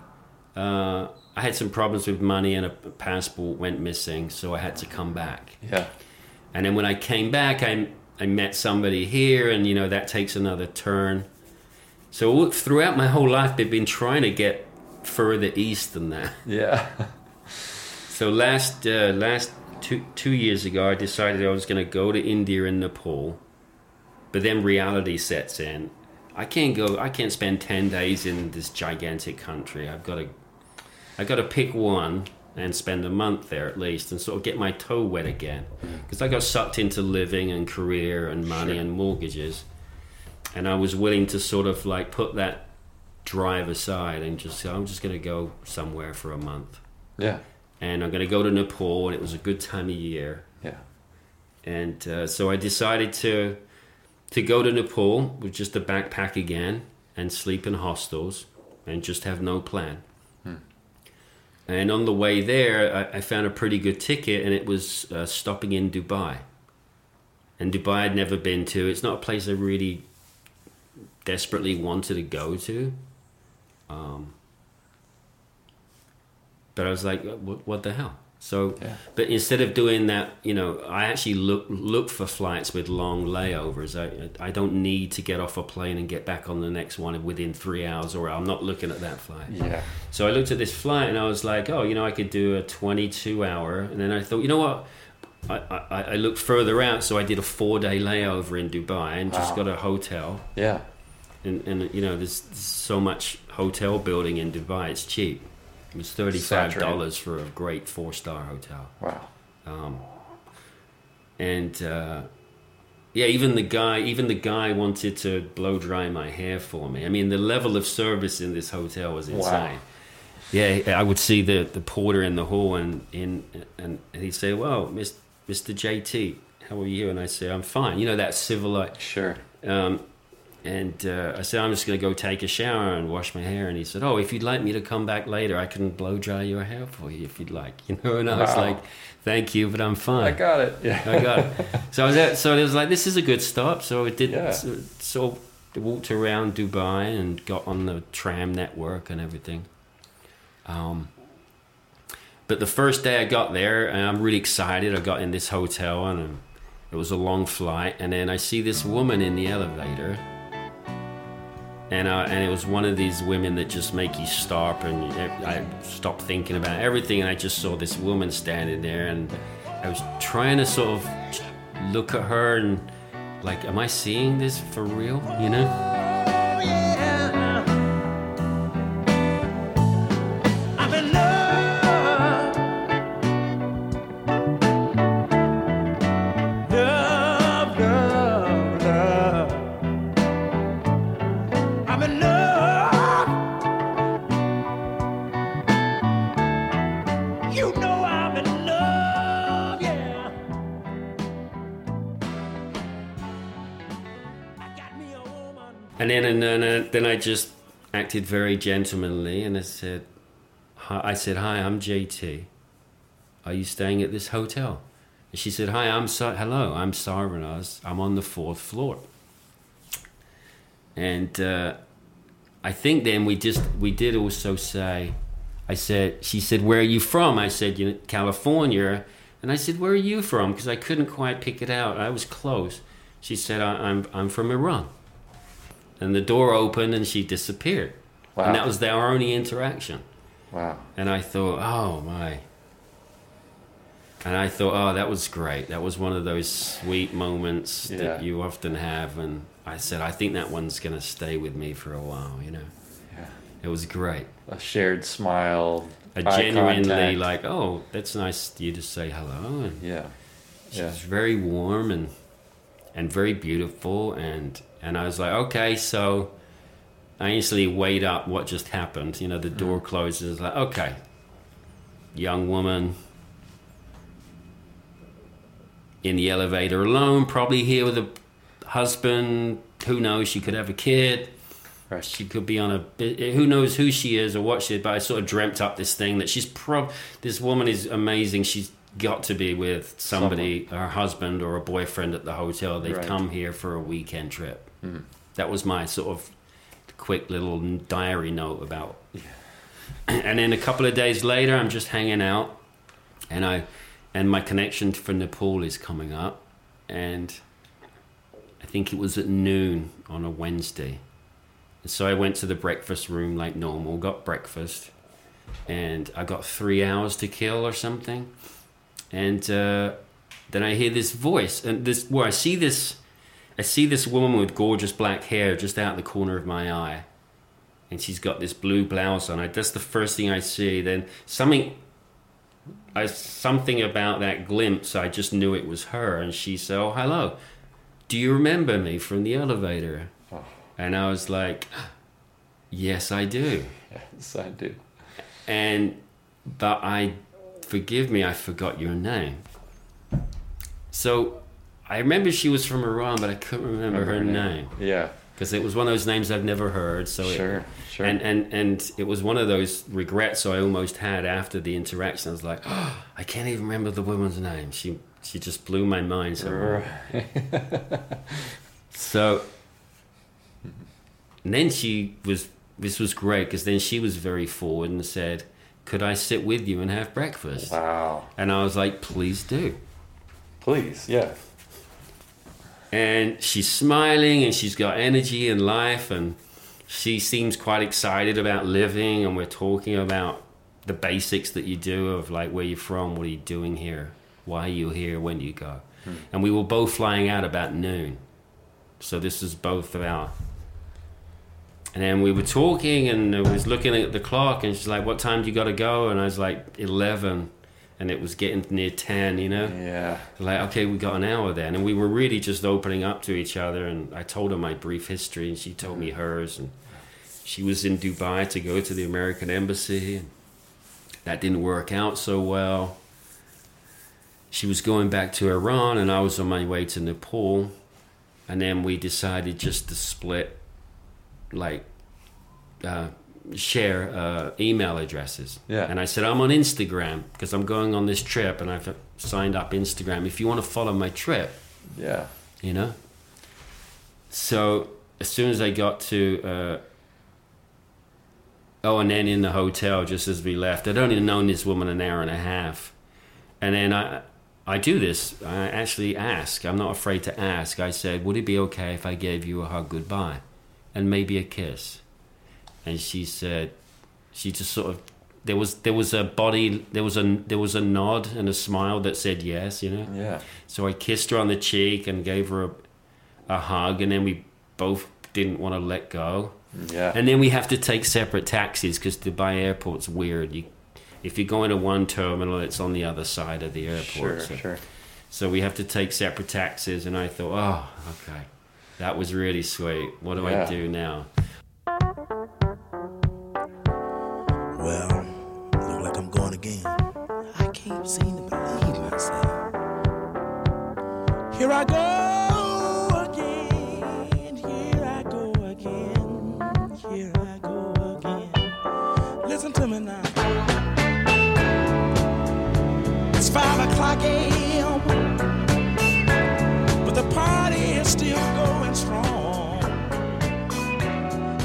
uh, I had some problems with money and a passport went missing, so I had to come back. yeah. And then when I came back, I, I met somebody here, and you know, that takes another turn. So throughout my whole life, I've been trying to get further east than that. Yeah. So last uh, last two two years ago, I decided I was going to go to India and Nepal, but then reality sets in. I can't go. I can't spend ten days in this gigantic country. I've got to. I've got to pick one and spend a month there at least, and sort of get my toe wet again, because I got sucked into living and career and money Sure. and mortgages, and I was willing to sort of like put that drive aside and just say I'm just going to go somewhere for a month Yeah. And I'm going to go to Nepal, and it was a good time of year. Yeah. And uh, so I decided to to go to Nepal with just a backpack again and sleep in hostels and just have no plan. And on the way there, I, I found a pretty good ticket, and it was uh, stopping in Dubai. And Dubai I'd never been to. It's not a place I really desperately wanted to go to. Um, but I was like, what, what the hell? So, Yeah. but instead of doing that, you know, I actually look look for flights with long layovers. I I don't need to get off a plane and get back on the next one within three hours, or I'm not looking at that flight. Yeah. So I looked at this flight and I was like, oh, you know, I could do a 22 hour. And then I thought, you know what? I, I, I looked further out, so I did a four day layover in Dubai and just got a hotel. Yeah. And, and you know, there's, there's so much hotel building in Dubai, it's cheap. It was $35 for a great four star hotel. Wow. Um, and uh, yeah, even the guy, even the guy wanted to blow dry my hair for me. I mean, the level of service in this hotel was insane. Yeah, I would see the, the porter in the hall, and in and, and he'd say, "Well, Miss, Mr. JT, how are you?" And I say, "I'm fine." You know that civil like. Sure. Um, and uh, I said, I'm just going to go take a shower and wash my hair. And he said, Oh, if you'd like me to come back later, I can blow dry your hair for you if you'd like. You know, and I was like, Thank you, but I'm fine. I got it. Yeah. I got it. So I was at, so it was like, This is a good stop. So I did, Yeah. so, so I walked around Dubai and got on the tram network and everything. Um, but the first day I got there, and I'm really excited. I got in this hotel, and it was a long flight. And then I see this woman in the elevator, and uh, and it was one of these women that just make you stop, and I stopped thinking about everything, and I just saw this woman standing there, and I was trying to sort of look at her and like, am I seeing this for real? You know? Acted very gentlemanly, and I said, hi, I said, "Hi, I'm JT. Are you staying at this hotel?" And she said, "Hi, I'm Sa- hello, I'm Sarvanaz. I'm on the fourth floor." And uh, I think then we just we did also say, I said, she said, "Where are you from?" I said, "You know, California." And I said, "Where are you from?" Because I couldn't quite pick it out. I was close. She said, I, "I'm I'm from Iran." And the door opened and she disappeared. Wow. And that was our only interaction. Wow. And I thought, oh my. And I thought, oh, that was great. That was one of those sweet moments Yeah. that you often have. And I said, I think that one's going to stay with me for a while, you know. Yeah. It was great. A shared smile. A genuinely contact. like, oh, that's nice you to say hello. And Yeah. she Yeah. was very warm and and very beautiful. And and I was like, okay, so I instantly weighed up what just happened. You know, the door mm-hmm. closes. Like, okay, young woman in the elevator alone, probably here with a husband. Who knows? She could have a kid. Right. She could be on a. Who knows who she is or what she is? But I sort of dreamt up this thing that she's prob. This woman is amazing. She's got to be with somebody, her husband or a boyfriend at the hotel. They've Right. come here for a weekend trip. Mm-hmm. That was my sort of quick little diary note about. And then a couple of days later, I'm just hanging out, and I, and my connection for Nepal is coming up, and I think it was at noon on a Wednesday. and So I went to the breakfast room like normal, got breakfast, and I got three hours to kill or something. And uh, then I hear this voice, and this where I see this, I see this woman with gorgeous black hair just out the corner of my eye, and she's got this blue blouse on. I, that's the first thing I see. Then something, I something about that glimpse. I just knew it was her, and she said, "Oh, hello. Do you remember me from the elevator?" Oh. And I was like, "Yes, I do." Yes, I do. And but I forgive me, I forgot your name. So I remember she was from Iran, but I couldn't remember, her name Yeah. because it was one of those names I've never heard. So Sure, it, sure. And and and it was one of those regrets I almost had after the interaction. I was like, oh, I can't even remember the woman's name. She she just blew my mind. So so and then she was this was great because then she was very forward and said, "Could I sit with you and have breakfast?" Wow. And I was like, "Please do." Please, yeah. And she's smiling and she's got energy and life and she seems quite excited about living and we're talking about the basics that you do of like where you're from what are you doing here why are you here when do you go? Hmm. And we were both flying out about noon. So this is both about and then we were talking and I was looking at the clock and she's like what time do you got to go? And I was like 11 and it was getting near 10 you know? Yeah. like okay we got an hour then. And we were really just opening up to each other and i told her my brief history and she told me hers and she was in dubai to go to the american embassy and that didn't work out so well. She was going back to iran and i was on my way to nepal and then we decided just to split like uh, share uh, email addresses. Yeah. And I said, I'm on Instagram because I'm going on this trip and I've signed up Instagram. If you want to follow my trip, Yeah. you know? So as soon as I got to, uh, oh, and then in the hotel, just as we left, I'd only known this woman an hour and a half. And then I, I do this. I actually ask. I'm not afraid to ask. I said, would it be okay if I gave you a hug goodbye and maybe a kiss? And she said, she just sort of, there was there was a body, there was a there was a nod and a smile that said yes, you know. Yeah. So I kissed her on the cheek and gave her a, a hug, and then we both didn't want to let go. Yeah. And then we have to take separate taxis because Dubai Airport's weird. You, if you go into one terminal, it's on the other side of the airport. sure, so, sure. so we have to take separate taxis, and I thought, oh, okay, that was really sweet. What do Yeah. I do now? I go again. Here I go again. Here I go again. Listen to me now. It's five o'clock a.m. But the party is still going strong.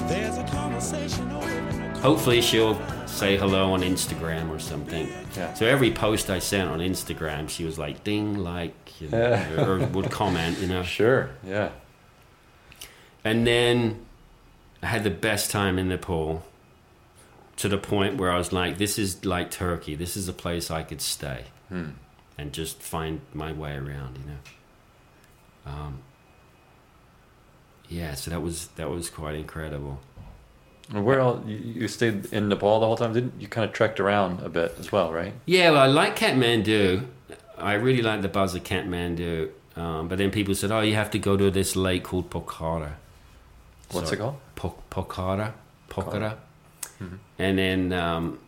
There's a conversation over Hopefully, she'll say hello on Instagram or something. Yeah. So every post I sent on Instagram, she was like, "Ding, like," you know, or would comment, you know. Sure. Yeah. And then I had the best time in Nepal to the point where I was like, this is like Turkey. This is a place I could stay and just find my way around, you know. Um, yeah, so that was that was quite incredible. Where else? You, you stayed in Nepal the whole time, didn't you? Kind of trekked around a bit as well, right? Yeah, well, I like Kathmandu. I really like the buzz of Kathmandu. Um, but then people said, oh, you have to go to this lake called Pokhara. What's So- it called? Po- Pokhara, Pokhara, Mm-hmm. and then um,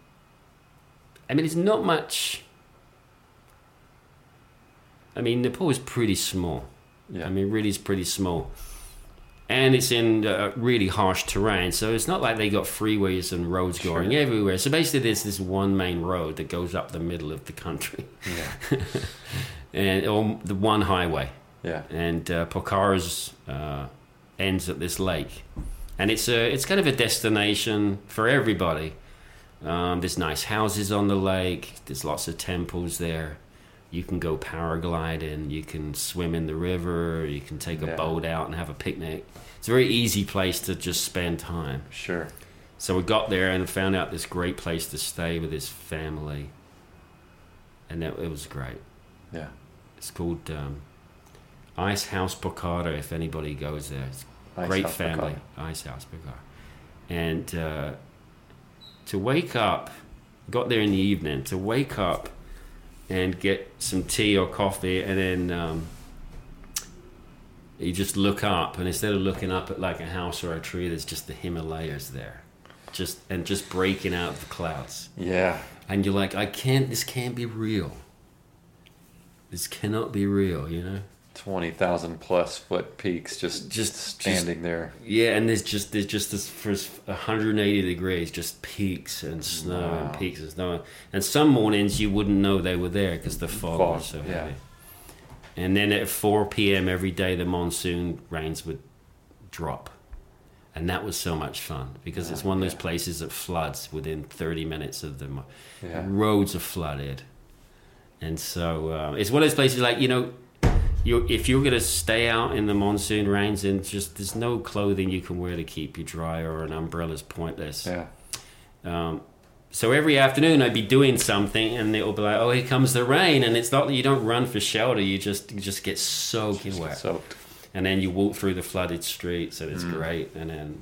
I mean, it's not much. I mean, Nepal is pretty small. Yeah. I mean, really, it's pretty small, and it's in uh, really harsh terrain. So it's not like they got freeways and roads going Sure. everywhere. So basically, there's this one main road that goes up the middle of the country, Yeah. and or the one highway Yeah. and uh, Pokhara's uh, ends at this lake, and it's a it's kind of a destination for everybody. Um, there's nice houses on the lake. There's lots of temples there. You can go paragliding. You can swim in the river. You can take a Yeah. boat out and have a picnic. It's a very easy place to just spend time. Sure. So we got there and found out this great place to stay with his family, and that, it was great. Yeah. It's called um, Ice House Pokhara. If anybody goes there, it's Ice great House family. Ice House Pokhara, and uh, to wake up, got there in the evening. To wake up and get some tea or coffee, and then um, you just look up, and instead of looking up at like a house or a tree, there's just the Himalayas there, just and just breaking out of the clouds Yeah. and you're like, I can't. This can't be real. This cannot be real. You know. Twenty thousand plus foot peaks, just Just- just standing there. Yeah, and there's just there's just this for 180 degrees, just peaks and snow and peaks and snow. And some mornings you wouldn't know they were there because the fog, Fog, was so yeah. heavy. And then at 4 p.m. every day, the monsoon rains would drop, and that was so much fun because it's one of those yeah. places that floods within 30 minutes of the mo- Yeah. roads are flooded, and so uh, it's one of those places like you know. You, if you're going to stay out in the monsoon rains and just there's no clothing you can wear to keep you dry or an umbrella's pointless. Yeah. Um, so every afternoon I'd be doing something and it'll be like, oh, here comes the rain, and it's not that you don't run for shelter, you just you just get soaking Just wet, soaked. and then you walk through the flooded streets, and it's Mm. great, and then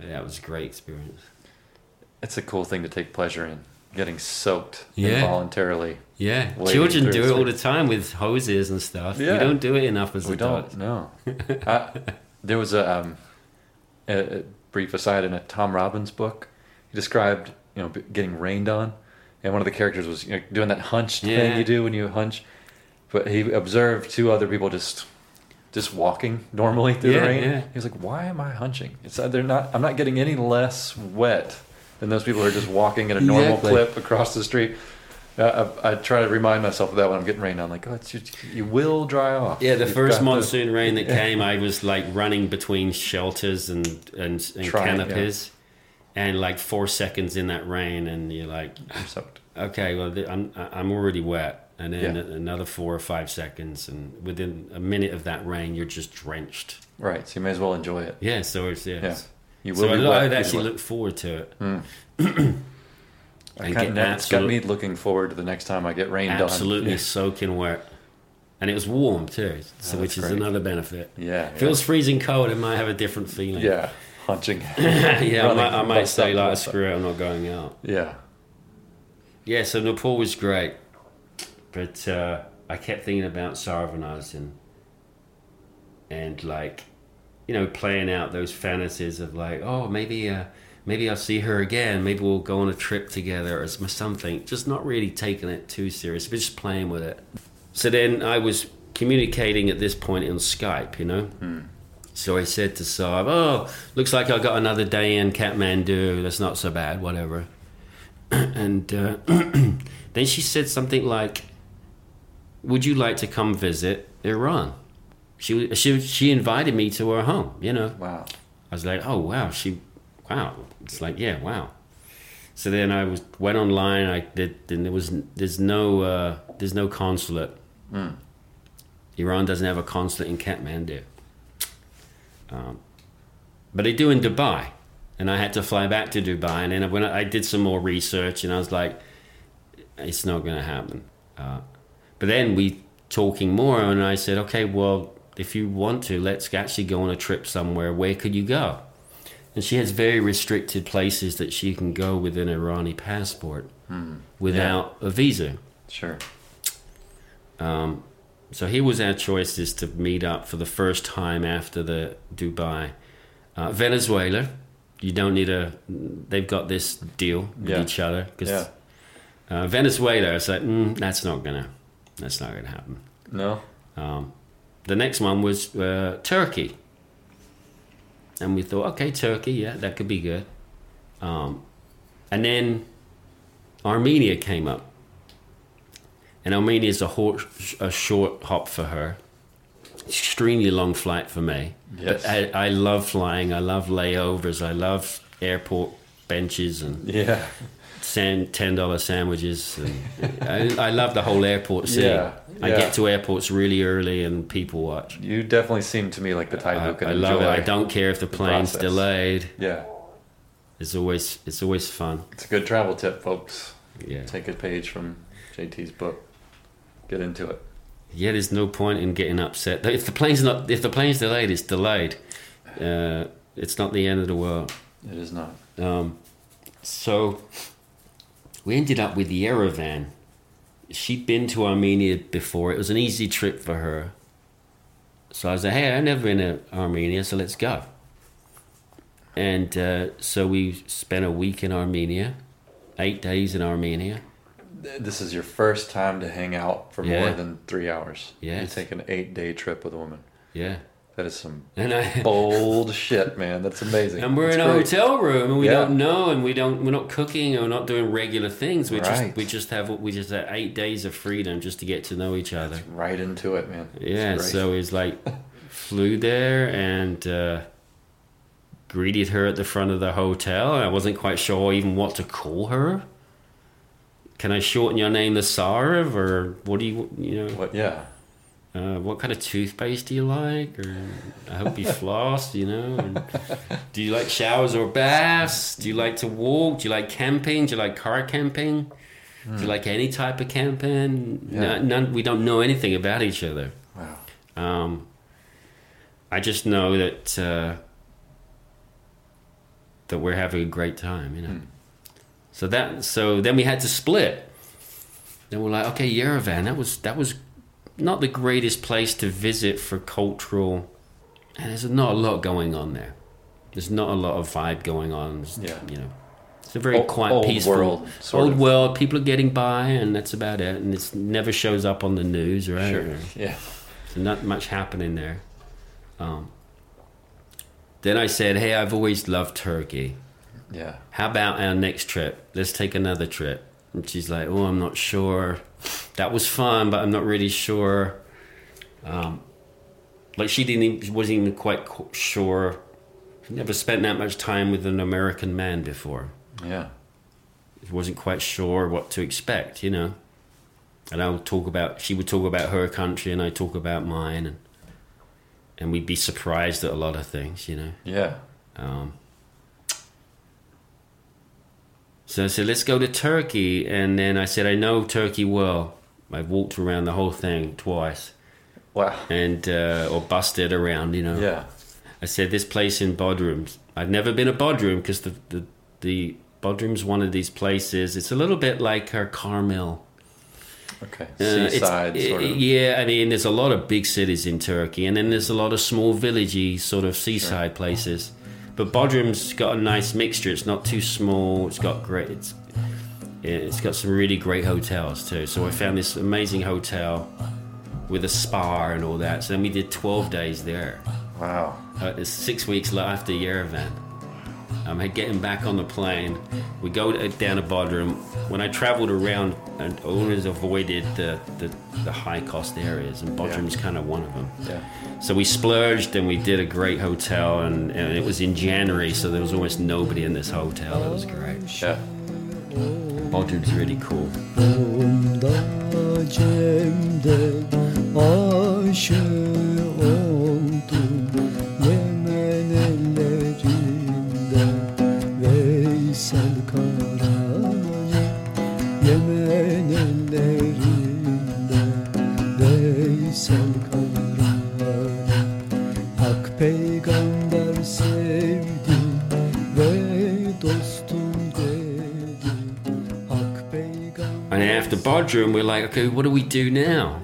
yeah, it was a great experience. It's a cool thing to take pleasure in. Getting soaked Yeah. involuntarily. Yeah, children do it all the time with hoses and stuff. Yeah. We don't do it enough as We adults. don't. No. I, there was a, um, a, a brief aside in a Tom Robbins book. He described, you know, getting rained on, and one of the characters was you know, doing that hunched Yeah. thing you do when you hunch. But he observed two other people just, just walking normally through Yeah, the rain. yeah. He was like, "Why am I hunching? It's uh, they're not. I'm not getting any less wet than those people are just walking at a normal Exactly. clip across the street." Uh, I, I try to remind myself of that when I'm getting rained on. Like, oh, it's just, you will dry off. Yeah, the You've first got to- monsoon rain that came, I was like running between shelters and and, and Trying, yeah. canopies, and like four seconds in that rain, and you're like, I'm soaked. okay, well, I'm I'm already wet, and then Yeah. another four or five seconds, and within a minute of that rain, you're just drenched. Right, so you may as well enjoy it. Yeah, so it's yeah. Yeah, you will So I be wet I'd actually look forward to it. I and kinda- get it's got me looking forward to the next time I get rained Absolutely on. Yeah. soaking wet, and it was warm too, so Oh, which is great. another benefit. Yeah, If it was freezing cold, it might have a different feeling. yeah, hunching. yeah, I might, I might say like, bus screw it, I'm not going out. Yeah, Yeah, so Nepal was great, but uh, I kept thinking about Sarvanaz and and like, you know, playing out those fantasies of like, oh, maybe uh, maybe I'll see her again. Maybe we'll go on a trip together or something. Just not really taking it too serious, but just playing with it. So then I was communicating at this point on Skype, you know. So I said to Sarv, "Oh, looks like I got another day in Kathmandu. That's not so bad. Whatever." and uh, then she said something like, "Would you like to come visit Iran?" She she she invited me to her home. You know, Wow. I was like, "Oh wow, she, wow." It's like, yeah, wow. So then I was went online. I did, and there was there's no uh, there's no consulate. Iran doesn't have a consulate in Kathmandu. Um, but they do in Dubai, and I had to fly back to Dubai. And then when I, I did some more research, and I was like, it's not going to happen. Uh, but then we talking more, and I said, okay, well, if you want to, let's actually go on a trip somewhere. Where could you go? And she has very restricted places that she can go with an Irani passport without a visa. Sure. Um, so here was our choice is to meet up for the first time after the Dubai. Uh, Venezuela, you don't need a. They've got this deal with Yeah. each other because Yeah. uh, Venezuela. It's like mm, that's not gonna, that's not gonna happen. No. Um, the next one was uh, Turkey, and we thought, okay, Turkey, yeah, that could be good. Um, and then Armenia came up, and Armenia is a, hor- a short hop for her. Extremely long flight for me. Yes. But I, I love flying. I love layovers. I love airport benches and Yeah. ten dollar sandwiches. And I, I love the whole airport scene. Yeah, I yeah. get to airports really early and people watch. You definitely seem to me like the type I, who can I love it. I don't care if the plane's process. delayed. Yeah. It's always it's always fun. It's a good travel tip, folks. Yeah. Take a page from JT's book. Get into it. Yeah, there's no point in getting upset. If the plane's not if the plane's delayed, it's delayed. Uh, it's not the end of the world. It is not. Um, so we ended up with Yerevan. She'd been to Armenia before. It was an easy trip for her. So I was like, hey, I've never been to Armenia, so let's go. And uh, so we spent a week in Armenia, eight days in Armenia. This is your first time to hang out for more than three hours. Yeah. You take an eight day trip with a woman. Yeah. That is some And I, bold shit, man. That's amazing. and we're That's in a hotel room and we Yeah. don't know and we don't we're not cooking or we're not doing regular things we Right. just we just have we just have eight days of freedom just to get to know each other Right into it, man. Yeah so he's like flew there and uh, greeted her at the front of the hotel i wasn't quite sure even what to call her can i shorten your name to sarv or what do you you know What? Yeah. Uh, what kind of toothpaste do you like? Or I hope you floss, you know? And do you like showers or baths? Do you like to walk? Do you like camping? Do you like car camping? Do you like any type of camping? Hmm. Yeah. No- none, we don't know anything about each other. Wow. Um, I just know that uh, that we're having a great time, you know. Hmm. So that so then we had to split. Then we're like, okay, Yerevan, that was that was not the greatest place to visit for cultural, and there's not a lot going on there. There's not a lot of vibe going on. It's, Yeah. you know, it's a very Old- quiet, old peaceful world, old of. world. People are getting by, and that's about it. And it never shows up on the news, right? Sure. Yeah. So not much happening there. Um, then I said, "Hey, I've always loved Turkey. Yeah. How about our next trip? Let's take another trip." And she's like, "Oh, I'm not sure. That was fun, but I'm not really sure." Um, like she didn't, even, wasn't even quite sure. She never spent that much time with an American man before. Yeah. She wasn't quite sure what to expect, you know. And I would talk about, she would talk about her country, and I talk about mine, and and we'd be surprised at a lot of things, you know. Yeah. Um, so I said, let's go to Turkey. And then I said, I know Turkey well. I've walked around the whole thing twice Wow. and uh, or busted around, you know. Yeah. I said, this place in Bodrum. I've never been a Bodrum because the, the, the Bodrum's one of these places. It's a little bit like her Carmel. Okay. Uh, Seaside sort of. Yeah, I mean, there's a lot of big cities in Turkey, and then there's a lot of small villagey sort of seaside places. But Bodrum's got a nice mixture. It's not too small. It's got great. It's it's got some really great hotels too. So I found this amazing hotel with a spa and all that. So then we did 12 days there. Wow. Uh, it's six weeks after Yerevan. I'm getting back on the plane. We go down to Bodrum. When I traveled around, I always avoided the, the, the high cost areas, and Bodrum's kind of one of them. Yeah. So we splurged and we did a great hotel, and, and it was in January, so there was almost nobody in this hotel. It was great. Yeah. Bodrum's really cool. Peygamber And after Bodrum, we're like, okay, what do we do now?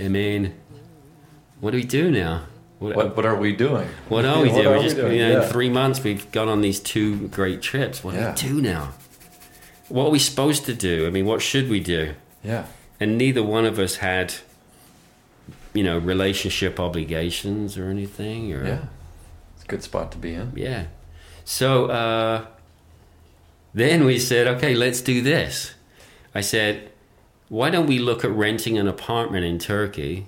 I mean, what do we do now? What, What, what are we doing? what are we What doing? are we we just, doing? you know, Yeah. in three months, we've gone on these two great trips. What Yeah. do we do now? What are we supposed to do? I mean, what should we do? Yeah. And neither one of us had, you know, relationship obligations or anything. Or Yeah. It's a good spot to be in. Yeah. So uh, then we said, okay, let's do this. I said, why don't we look at renting an apartment in Turkey?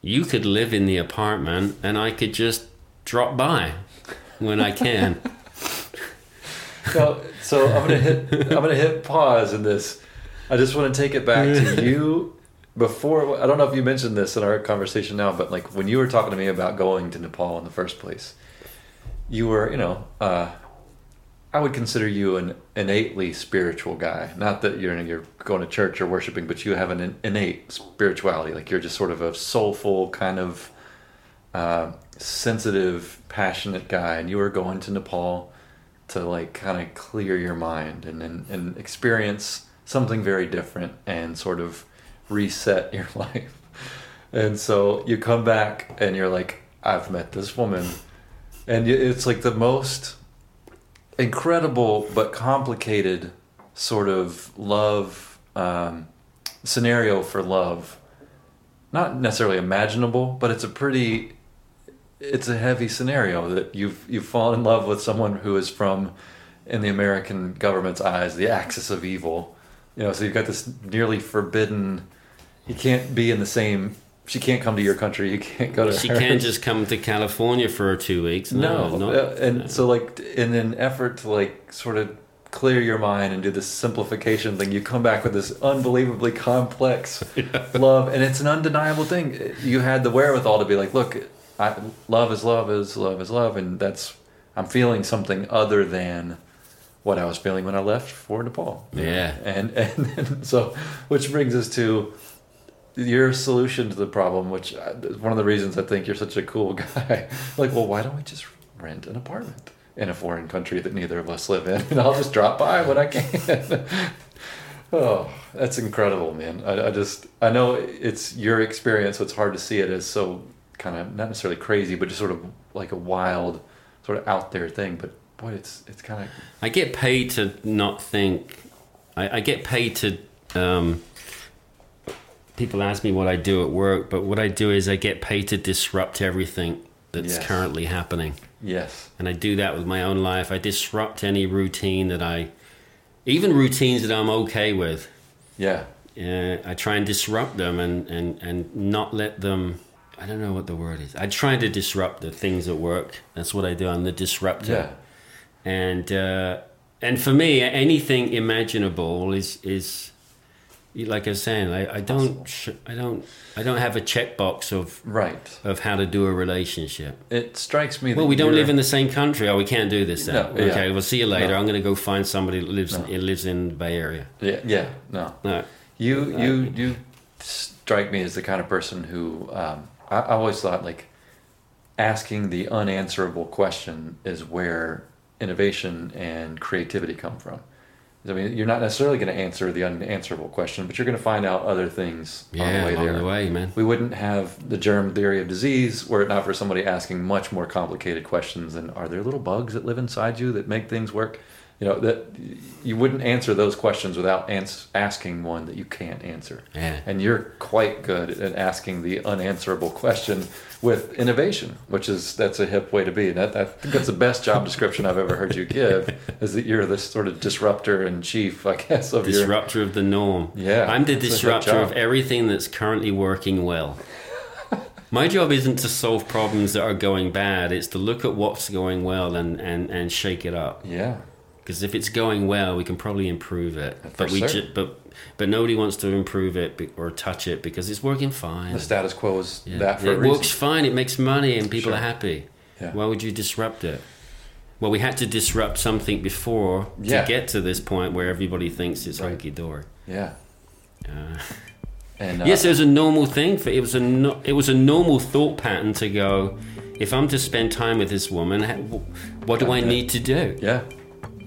You could live in the apartment and I could just drop by when I can. So, so I'm gonna hit. I'm gonna hit pause in this. I just want to take it back to you before. I don't know if you mentioned this in our conversation now, but like when you were talking to me about going to Nepal in the first place, you were, you know, uh, I would consider you an innately spiritual guy. Not that you're you're going to church or worshiping, but you have an innate spirituality. Like you're just sort of a soulful kind of uh, sensitive, passionate guy, and you were going to Nepal to like kind of clear your mind and, and and experience something very different and sort of reset your life. And so you come back and you're like, I've met this woman, and it's like the most incredible but complicated sort of love um, scenario for love. Not necessarily imaginable, but it's a pretty it's a heavy scenario that you've you fall in love with someone who is from in the American government's eyes the axis of evil. You know, so you've got this nearly forbidden you can't be in the same she can't come to your country, you can't go to She hers. can't just come to California for two weeks. No, No, uh, not, and no. so like in an effort to like sort of clear your mind and do this simplification thing, you come back with this unbelievably complex love, and it's an undeniable thing. You had the wherewithal to be like, look, I, love is love is love is love, and that's I'm feeling something other than what I was feeling when I left for Nepal. Yeah. and and, and so which brings us to your solution to the problem, which uh, is one of the reasons I think you're such a cool guy. like, well, why don't we just rent an apartment in a foreign country that neither of us live in, and I'll just drop by when I can. oh, that's incredible, man. I, I just I know it's your experience, so it's hard to see it as so kind of not necessarily crazy, but just sort of like a wild, sort of out there thing. But boy, it's it's kind of I get paid to not think. I, I get paid to. Um, people ask me what I do at work, but what I do is I get paid to disrupt everything that's Yes. currently happening, yes, and I do that with my own life. I disrupt any routine that I, even routines that I'm okay with. yeah, Uh, I try and disrupt them and, and, and not let them. I don't know what the word is. I try to disrupt the things at work. That's what I do. I'm the disruptor yeah. and uh, and for me, anything imaginable is is like I was saying. I, I don't sh- I don't I don't have a checkbox of Right. of how to do a relationship. It strikes me. Well, we don't live in the same country. Oh, we can't do this then. No, yeah. Okay, we'll see you later. No. I'm going to go find somebody that lives No. in, lives in the Bay Area. Yeah, yeah, no. No. You Uh, you you strike me as the kind of person who um, I, I always thought like asking the unanswerable question is where innovation and creativity come from. I mean, you're not necessarily going to answer the unanswerable question, but you're going to find out other things on the Yeah, way along there. the way, man. We wouldn't have the germ theory of disease were it not for somebody asking much more complicated questions than are there little bugs that live inside you that make things work? you know that you wouldn't answer those questions without ans- asking one that you can't answer. Yeah. And you're quite good at asking the unanswerable question with innovation, which is that's a hip way to be. That, that I think that's the best job description I've ever heard you give. Is that you're this sort of disruptor in chief, I guess, of your disruptor of the norm. Yeah, I'm the that's a good disruptor of everything that's currently working well. My job isn't to solve problems that are going bad. It's to look at what's going well and, and, and shake it up. yeah. Because if it's going well, we can probably improve it. but we certain. ju- but but nobody wants to improve it be- or touch it because it's working fine. The status quo is Yeah. that for it works fine. It makes money and people Sure. are happy. Yeah. Why would you disrupt it? Well, we had to disrupt something before Yeah. to get to this point where everybody thinks it's Right. hunky dory. Yeah. Uh, And uh, yes, it was a normal thing for it was a no, it was a normal thought pattern to go. If I'm to spend time with this woman, what do I need to do? yeah.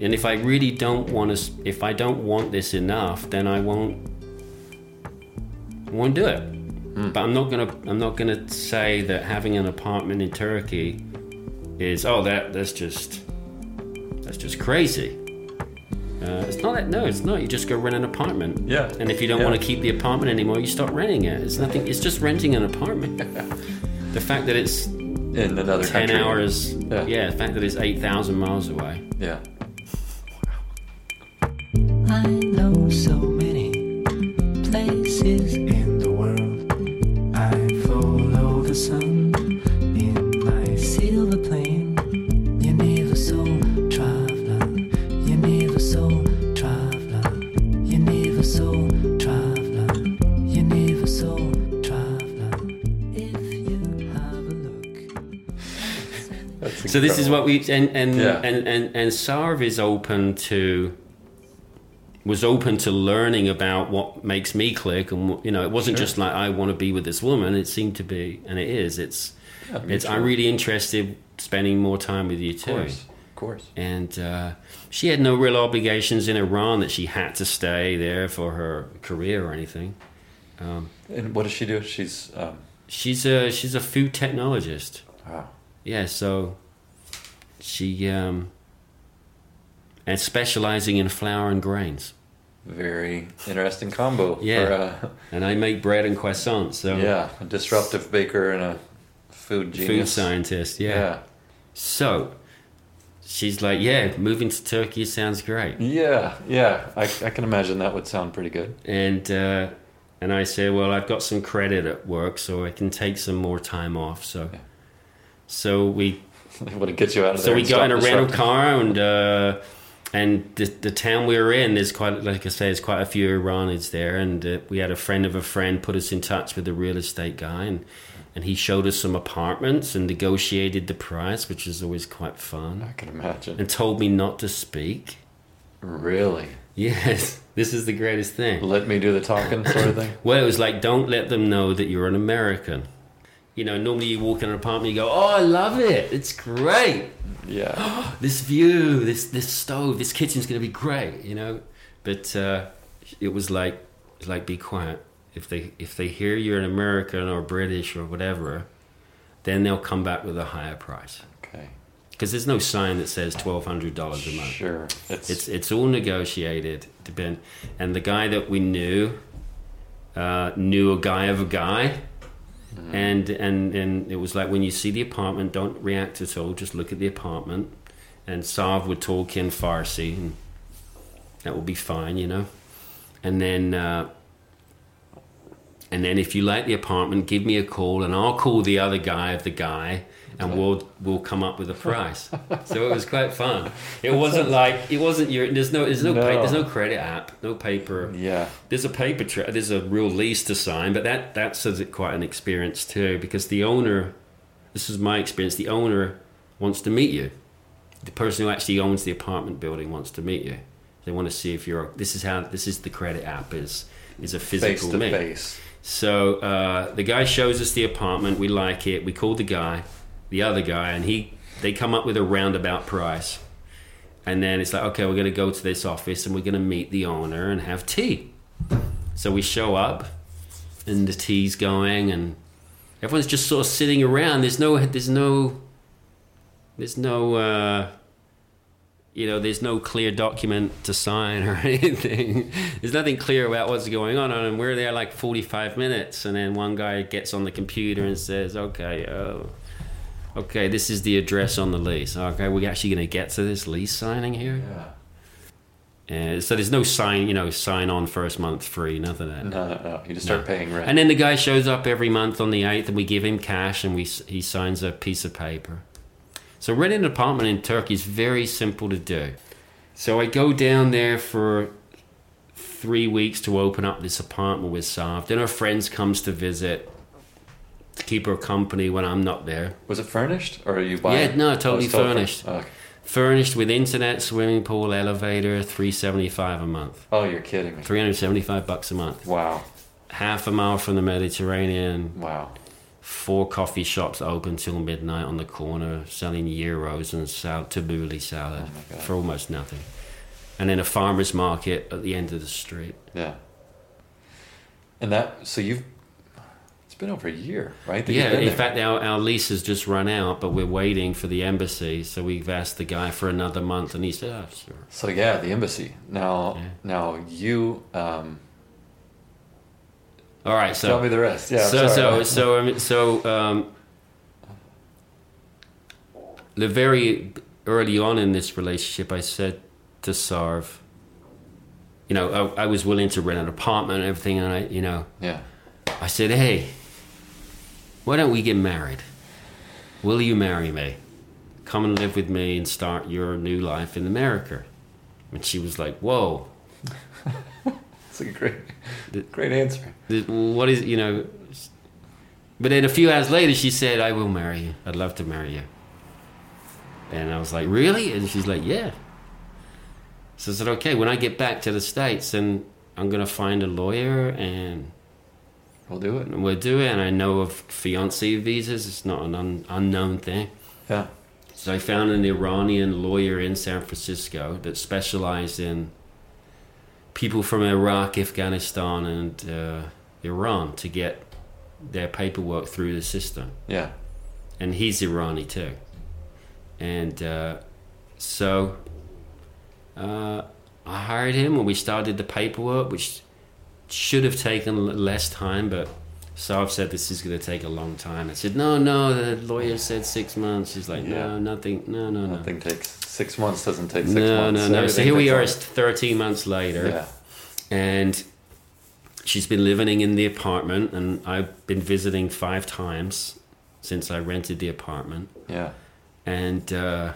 And if I really don't want to, if I don't want this enough, then I won't won't do it. Hmm. But I'm not gonna I'm not gonna say that having an apartment in Turkey is oh that that's just that's just crazy. Uh, it's not that no, it's not. You just go rent an apartment. Yeah. And if you don't Yeah. want to keep the apartment anymore, you stop renting it. It's nothing. It's just renting an apartment. the fact that it's In another ten country. hours, Yeah. yeah. The fact that it's eight thousand miles away. Yeah. I know so many places in the world. I follow the sun in my silver plane. Universal traveler, universal traveler, universal traveler, universal traveler. If you have a look. So this is what we and and Yeah. and, and and Sarv is open to was open to learning about what makes me click and you know it wasn't Sure. just like I want to be with this woman it seemed to be and it is it's Yeah, it's mutual. I'm really interested spending more time with you too Of course. Of course. and uh, she had no real obligations in Iran that she had to stay there for her career or anything um, And what does she do? She's um, she's a she's a food technologist wow. Yeah, so she um and specializing in flour and grains. Very interesting combo. Yeah. For, uh, And I make bread and croissants, so yeah. A disruptive baker and a food food scientist, yeah. Yeah. So she's like, Yeah, moving to Turkey sounds great. Yeah. Yeah. I, I can imagine that would sound pretty good. And uh and I say, Well, I've got some credit at work so I can take some more time off. So so we it get you out of so there? we got in a rental car and uh, and the, the town we were in there's quite like I say there's quite a few Iranians there. And uh, we had a friend of a friend put us in touch with a real estate guy. And and he showed us some apartments and negotiated the price which is always quite fun. I can imagine. and told me not to speak. Really? yes. This is the greatest thing. Let me do the talking sort of thing? well it was like don't let them know that you're an American you know normally you walk in an apartment you go oh I love it it's great Yeah. this view, this this stove, this kitchen's gonna be great, you know. But uh, it was like like be quiet. If they if they hear you're an American or British or whatever, then they'll come back with a higher price Okay. because there's no sign that says twelve hundred dollars a month. Sure. It's, It's it's all negotiated. Depend, and the guy that we knew uh, knew a guy of a guy, and and and it was like when you see the apartment, don't react at all. Just look at the apartment, and Sarv would talk in Farsi, and that will be fine, you know. And then uh, and then if you like the apartment, give me a call, and I'll call the other guy of the guy, and we'll we'll come up with a price. so it was quite fun. It wasn't like it wasn't your. There's no there's no, No. Pa- there's no credit app, no paper. yeah. There's a paper tra- there's a real lease to sign, but that that says it quite an experience too because the owner. This is my experience. The owner wants to meet you. The person who actually owns the apartment building wants to meet you. They want to see if you're. This is how. This is the credit app is is a physical Face to meet. face. So uh, the guy shows us the apartment. We like it. We call the guy, the other guy, and he. They come up with a roundabout price, and then it's like, okay, we're going to go to this office and we're going to meet the owner and have tea. So we show up, and the tea's going, and everyone's just sort of sitting around. There's no. There's no. There's no. Uh, you know, there's no clear document to sign or anything. there's nothing clear about what's going on, and we're there like 45 minutes, and then one guy gets on the computer and says, "Okay, oh, okay, this is the address on the lease. Okay, we're actually going to get to this lease signing here." Yeah. Uh, so there's no sign, you know, sign on first month free, nothing that. No, no, no. You just start paying rent. And then the guy shows up every month on the 8th and we give him cash and we he signs a piece of paper. So renting an apartment in Turkey is very simple to do. So I go down there for three weeks to open up this apartment with Sarv. Then her friends comes to visit to keep her company when I'm not there. was it furnished or are you buying? Yeah, no, Oh, totally furnished. fur- Okay. Furnished with internet, swimming pool, elevator, 375 a month. Oh, you're kidding me. 375 bucks a month. Wow. Half a mile from the Mediterranean, Wow. Four coffee shops open till midnight on the corner selling euros and sal- tabbouleh salad Oh for almost nothing. And then a farmer's market at the end of the street. Yeah. And that, so you've, it's been over a year, right? Yeah, in there? fact, our, our lease has just run out, but we're waiting for the embassy. So we've asked the guy for another month, and he said, oh, sure. So yeah, the embassy. Now, Yeah. now you, um, All right, so tell me the rest. Yeah. So, so so um, so um, the very early on in this relationship, I said to Sarv, you know, I, I was willing to rent an apartment and everything, and I, you know, Yeah. I said, hey, why don't we get married? Will you marry me? Come and live with me and start your new life in America. And she was like, whoa, It's a great, great answer. What is you know but then a few hours later she said i will marry you. I'd love to marry you. And i was like really? And she's like yeah. So i said okay when i get back to the states then i'm going to find a lawyer and We'll do it. we'll do it. And i know of fiance visas. It's not an un- unknown thing. Yeah. so I found an Iranian lawyer in San Francisco that specialized in people from Iraq, Afghanistan, and uh, Iran to get their paperwork through the system. Yeah. And he's Irani too. And uh, so uh, I hired him when we started the paperwork, which should have taken less time, but Sarv said this is going to take a long time. I said, no, no, the lawyer said six months. He's like, Yeah. no, nothing, no, no, no. Nothing takes six months. Doesn't take six No, months. no, no. No. So here we are, it's 13 months later, Yeah. and she's been living in the apartment, and I've been visiting five times since I rented the apartment. Yeah. And, uh,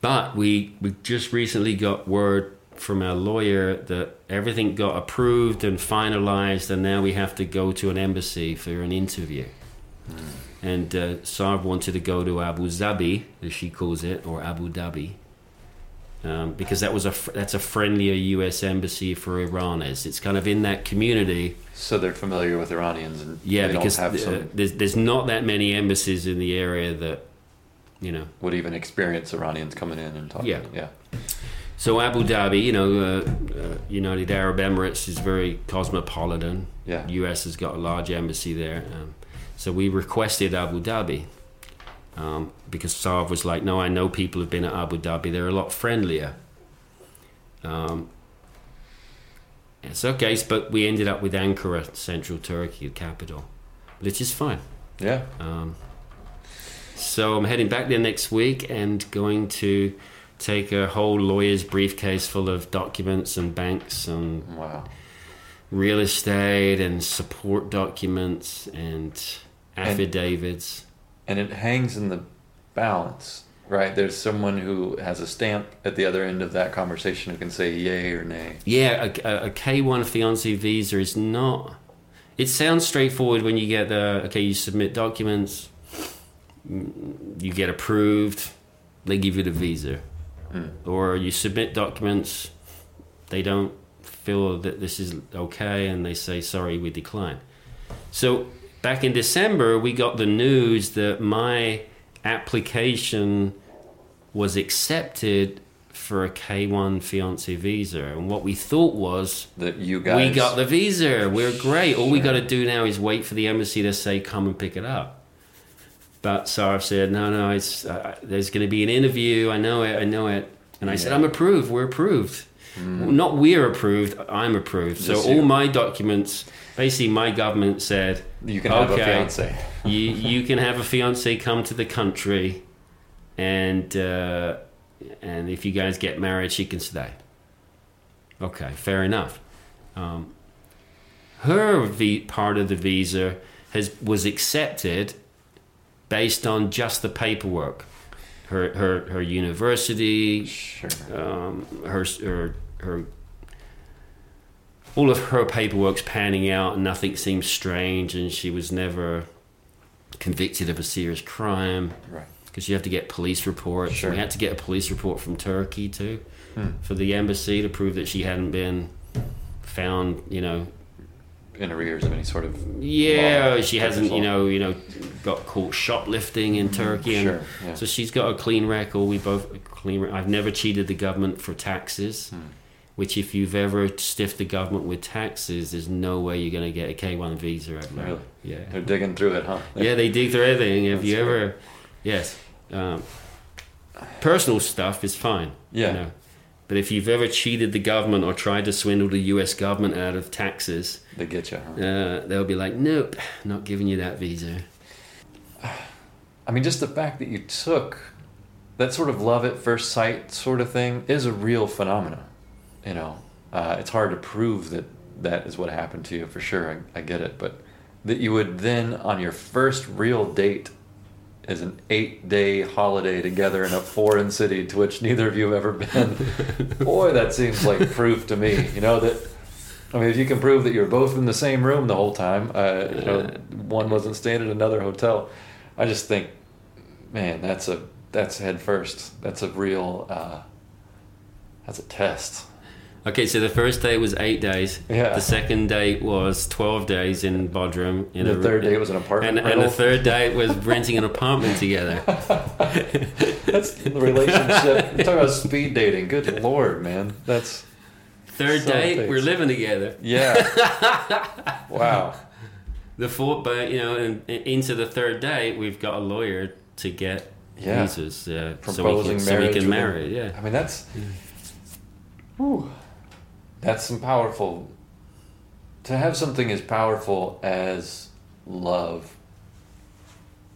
but we, we just recently got word from our lawyer that everything got approved and finalized, and now we have to go to an embassy for an interview. And uh, Sarv wanted to go to Abu Dhabi, as she calls it, or Abu Dhabi, um, because that was a fr- that's a friendlier U.S. embassy for Iranis. It's kind of in that community. So they're familiar with Iranians and Yeah, they because don't have some, there's there's not that many embassies in the area that, you know. would even experience Iranians coming in and talking. Yeah. Yeah. So Abu Dhabi, you know, uh, uh, United Arab Emirates is very cosmopolitan. Yeah. U.S. has got a large embassy there. Um, so we requested Abu Dhabi um, because Sarv was like, "No, I know people who've been at Abu Dhabi. They're a lot friendlier." Um, it's okay, but we ended up with Ankara, central Turkey, the capital, which is fine. Yeah. Um, so I'm heading back there next week and going to take a whole lawyer's briefcase full of documents and banks and Wow. real estate and support documents and affidavits. And it hangs in the balance, right? There's someone who has a stamp at the other end of that conversation who can say yay or nay. Yeah, a, a, a K1 fiance visa is not. It sounds straightforward when you get the okay. You submit documents, mm, you get approved, they give you the visa, or you submit documents, they don't feel that this is okay, and they say sorry, we decline. So back in December, we got the news that my application was accepted for a K1 fiance visa. And what we thought was, That you guys. we got the visa, we're great. All we got to do now is wait for the embassy to say, come and pick it up. But Sarah said, no, no, it's uh, there's going to be an interview. I know it. I know it. And I said, I'm approved. We're approved. Not we're approved. I'm approved. So all my documents, basically, my government said, You can have a okay, fiance. you you can have a fiance come to the country, and uh, and if you guys get married, she can stay. Okay, fair enough. Um, her v- part of the visa has was accepted based on just the paperwork. Her her her university, Sure. um, her her her all of her paperwork's panning out and nothing seems strange and she was never convicted of a serious crime Right. because you have to get police reports Sure. we had to get a police report from turkey too Hmm. for the embassy to prove that she hadn't been found you know In arrears of any sort of. yeah she hasn't you know you know got caught shoplifting in turkey and Sure, yeah. so she's got a clean record we both clean i've never cheated the government for taxes Hmm. Which if you've ever stiffed the government with taxes there's no way you're going to get a k1 visa ever Really? yeah They're digging through it, huh? yeah they dig through everything if you right. ever yes um, personal stuff is fine Yeah. you know. but if you've ever cheated the government or tried to swindle the us government out of taxes They get you, huh? uh, they'll be like, nope, not giving you that visa. I mean, just the fact that you took that sort of love at first sight sort of thing is a real phenomenon. You know, uh, it's hard to prove that that is what happened to you for sure. I, I get it, but that you would then, on your first real date, is an eight-day holiday together in a foreign city to which neither of you have ever been. Boy, that seems like proof to me. You know that. I mean, if you can prove that you're both in the same room the whole time, uh, you know, one wasn't staying at another hotel. I just think, man, that's a that's head first. That's a real uh, that's a test. Okay, so the first date was eight days. Yeah. The second date was 12 days in Bodrum. In The third date was an apartment And, and the third date was renting an apartment together. That's the relationship. You're talking about speed dating. Good lord, man. That's Third Some date, we're living together. yeah. wow. The fourth, but you know, and, and into the third date, we've got a lawyer to get Yeah. visas, uh, so we Proposing can, so we can marry. Yeah. I mean, that's. Whew. That's some powerful. To have something as powerful as love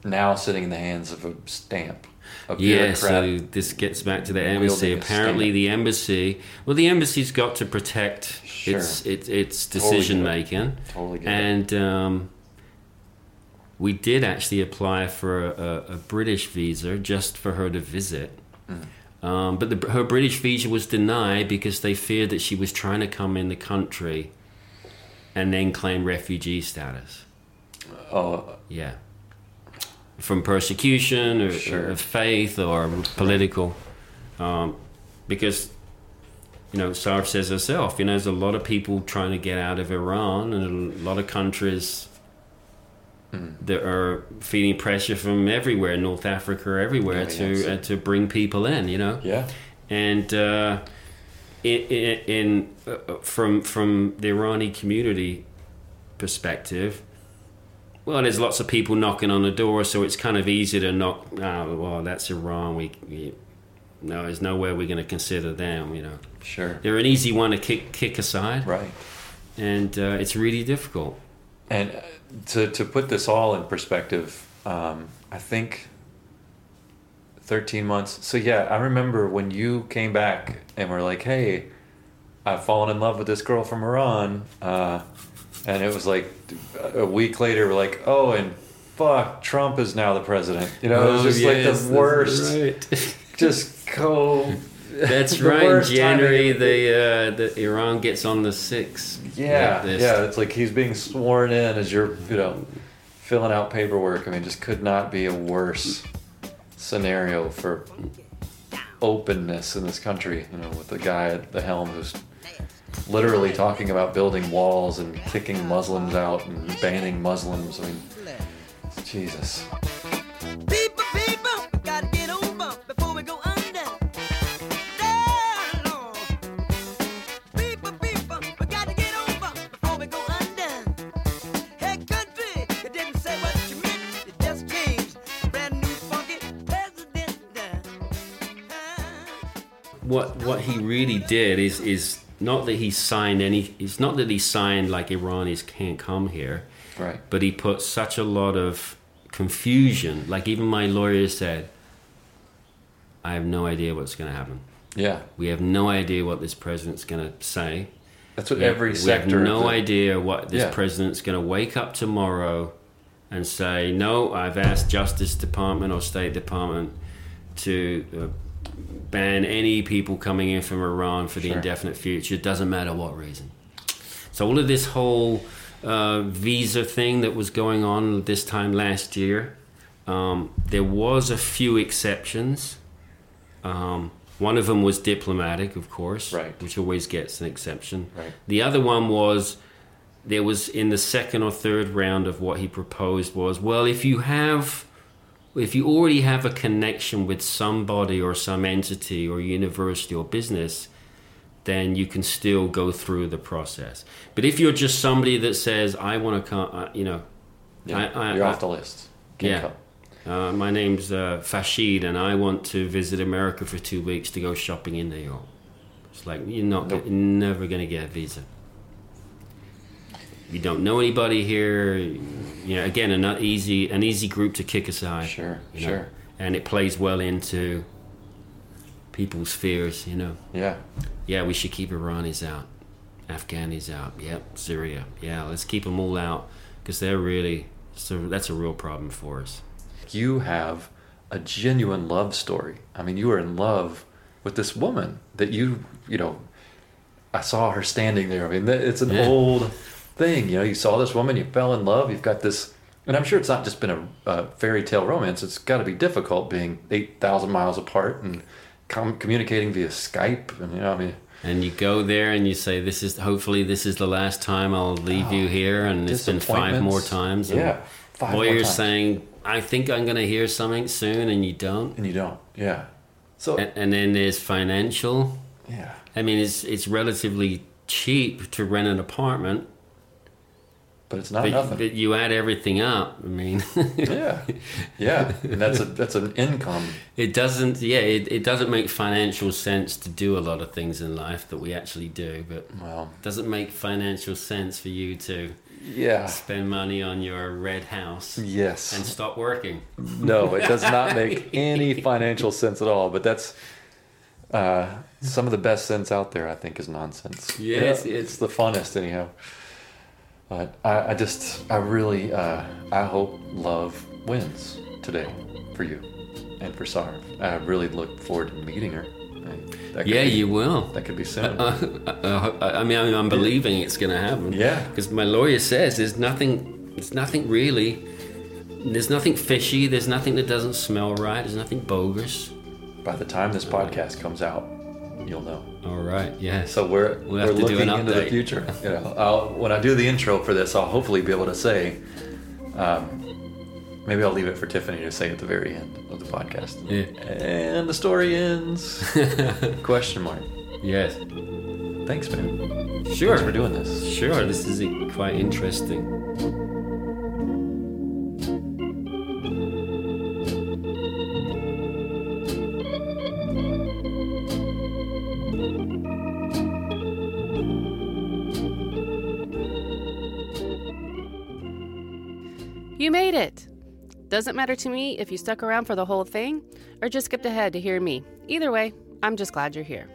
now sitting in the hands of a stamp. A Yeah, so this gets back to the embassy. Apparently, the embassy. Well, the embassy's got to protect Sure. its its its decision making, Totally it. and um, we did actually apply for a, a, British visa just for her to visit. Hmm. Um, but the, her British visa was denied because they feared that she was trying to come in the country and then claim refugee status. Oh, Yeah. From persecution or, Sure. or faith or political. Um, because, you know, Sarv says herself, you know, there's a lot of people trying to get out of Iran and a lot of countries that are feeling pressure from everywhere, North Africa, everywhere, Yeah, to uh, to bring people in, you know yeah. and uh, in, in, in uh, from from the Irani community perspective, well, there's lots of people knocking on the door, so it's kind of easy to knock. Oh, well, that's Iran. We, we no, there's nowhere we're going to consider them. You know, Sure. they're an easy one to kick kick aside, Right. and uh, it's really difficult. And uh, to to put this all in perspective, um, I think thirteen months. So yeah, I remember when you came back and were like, "Hey, I've fallen in love with this girl from Iran," uh, and it was like a week later, we're like, "Oh, and fuck, Trump is now the president." You know, it was Oh, just yes, like the worst. right. Just go. That's right. In January, the uh, the Iran gets on the sixth. Yeah, yeah. It's like he's being sworn in as you're, you know, filling out paperwork. I mean, just could not be a worse scenario for openness in this country. You know, with the guy at the helm who's literally talking about building walls and kicking Muslims out and banning Muslims. I mean, Jesus. What what he really did is is not that he signed any. It's not that he signed like Iranis can't come here, Right. but he put such a lot of confusion. Like even my lawyer said, I have no idea what's going to happen. Yeah. We have no idea what this president's going to say. That's what We- every we sector. have no the- idea what this Yeah. president's going to wake up tomorrow and say. No, I've asked Justice Department or State Department to uh, ban any people coming in from Iran for the Sure. indefinite future. Doesn't matter what reason. So all of this whole uh, visa thing that was going on this time last year, um, there was a few exceptions. Um, one of them was diplomatic, of course, Right. which always gets an exception. Right. The other one was there was in the second or third round of what he proposed was well, if you have, if you already have a connection with somebody or some entity or university or business, then you can still go through the process. But if you're just somebody that says, I want to come, uh, you know, Yeah, I, I, you're I- off the list. Can't yeah. come. Uh, my name's uh, Farshid, and I want to visit America for two weeks to go shopping in New York. It's like you're not, Nope. you're never going to get a visa. You don't know anybody here. You know, again, an easy, an easy group to kick aside. Sure, you know, sure. and it plays well into people's fears. You know, Yeah. yeah, we should keep Iranis out, Afghanis out. Yep, Syria. Yeah, let's keep them all out because they're really so that's a real problem for us. You have a genuine love story. I mean, you were in love with this woman that you, you know, I saw her standing there. I mean, it's an Yeah. old thing. You know, you saw this woman, you fell in love. You've got this, and I'm sure it's not just been a, a fairy tale romance. It's got to be difficult being eight thousand miles apart and com- communicating via Skype. And you know, I mean, And you go there and you say, "This is hopefully this is the last time I'll leave you oh, here." And it's been five more times. And Yeah, five more lawyers saying, "I think I'm going to hear something soon," and you don't. and you don't. Yeah. So And, and then there's financial. yeah, I mean, it's it's relatively cheap to rent an apartment, but it's not but, nothing. but you add everything up. I mean, yeah, yeah, and that's a that's an income. it doesn't. Yeah, it, it doesn't make financial sense to do a lot of things in life that we actually do, but Well, it doesn't make financial sense for you to yeah, spend money on your red house yes. and stop working. No, it does not make any financial sense at all. But that's uh, some of the best sense out there. I think is nonsense. Yes, Yeah, yes. it's the funnest anyhow. But I, I just, I really, uh, I hope love wins today for you and for Sarv. I really look forward to meeting her. I- Yeah, be- you will. That could be soon. Uh, I mean, I'm, I'm believing it's going to happen. Yeah. Because my lawyer says there's nothing. There's nothing really. There's nothing fishy. There's nothing that doesn't smell right. There's nothing bogus. By the time this podcast comes out, you'll know. All right. Yeah. So we're We'll we're have to do looking into the future. You know, I'll, when I do the intro for this, I'll hopefully be able to say, um, maybe I'll leave it for Tiffany to say at the very end of the podcast. Yeah. And the story ends. Question mark. yes. Thanks, man. Sure. Thanks for doing this. Sure. This is quite interesting. You made it! Doesn't matter to me if you stuck around for the whole thing or just skipped ahead to hear me. Either way, I'm just glad you're here.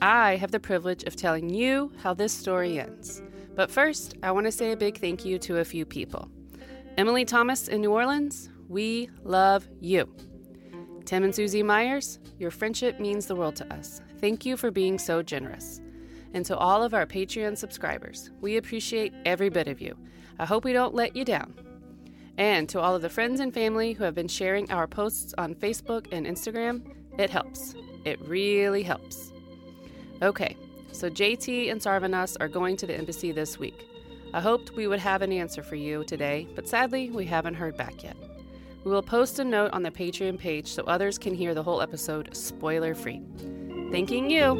I have the privilege of telling you how this story ends. But first, I want to say a big thank you to a few people. Emily Thomas in New Orleans, we love you. Tim and Susie Myers, your friendship means the world to us. Thank you for being so generous. And to all of our Patreon subscribers, we appreciate every bit of you. I hope we don't let you down. And to all of the friends and family who have been sharing our posts on Facebook and Instagram, it helps. It really helps. Okay, so JT and Sarvanaz are going to the embassy this week. I hoped we would have an answer for you today, but sadly, we haven't heard back yet. We will post a note on the Patreon page so others can hear the whole episode spoiler free. Thanking you.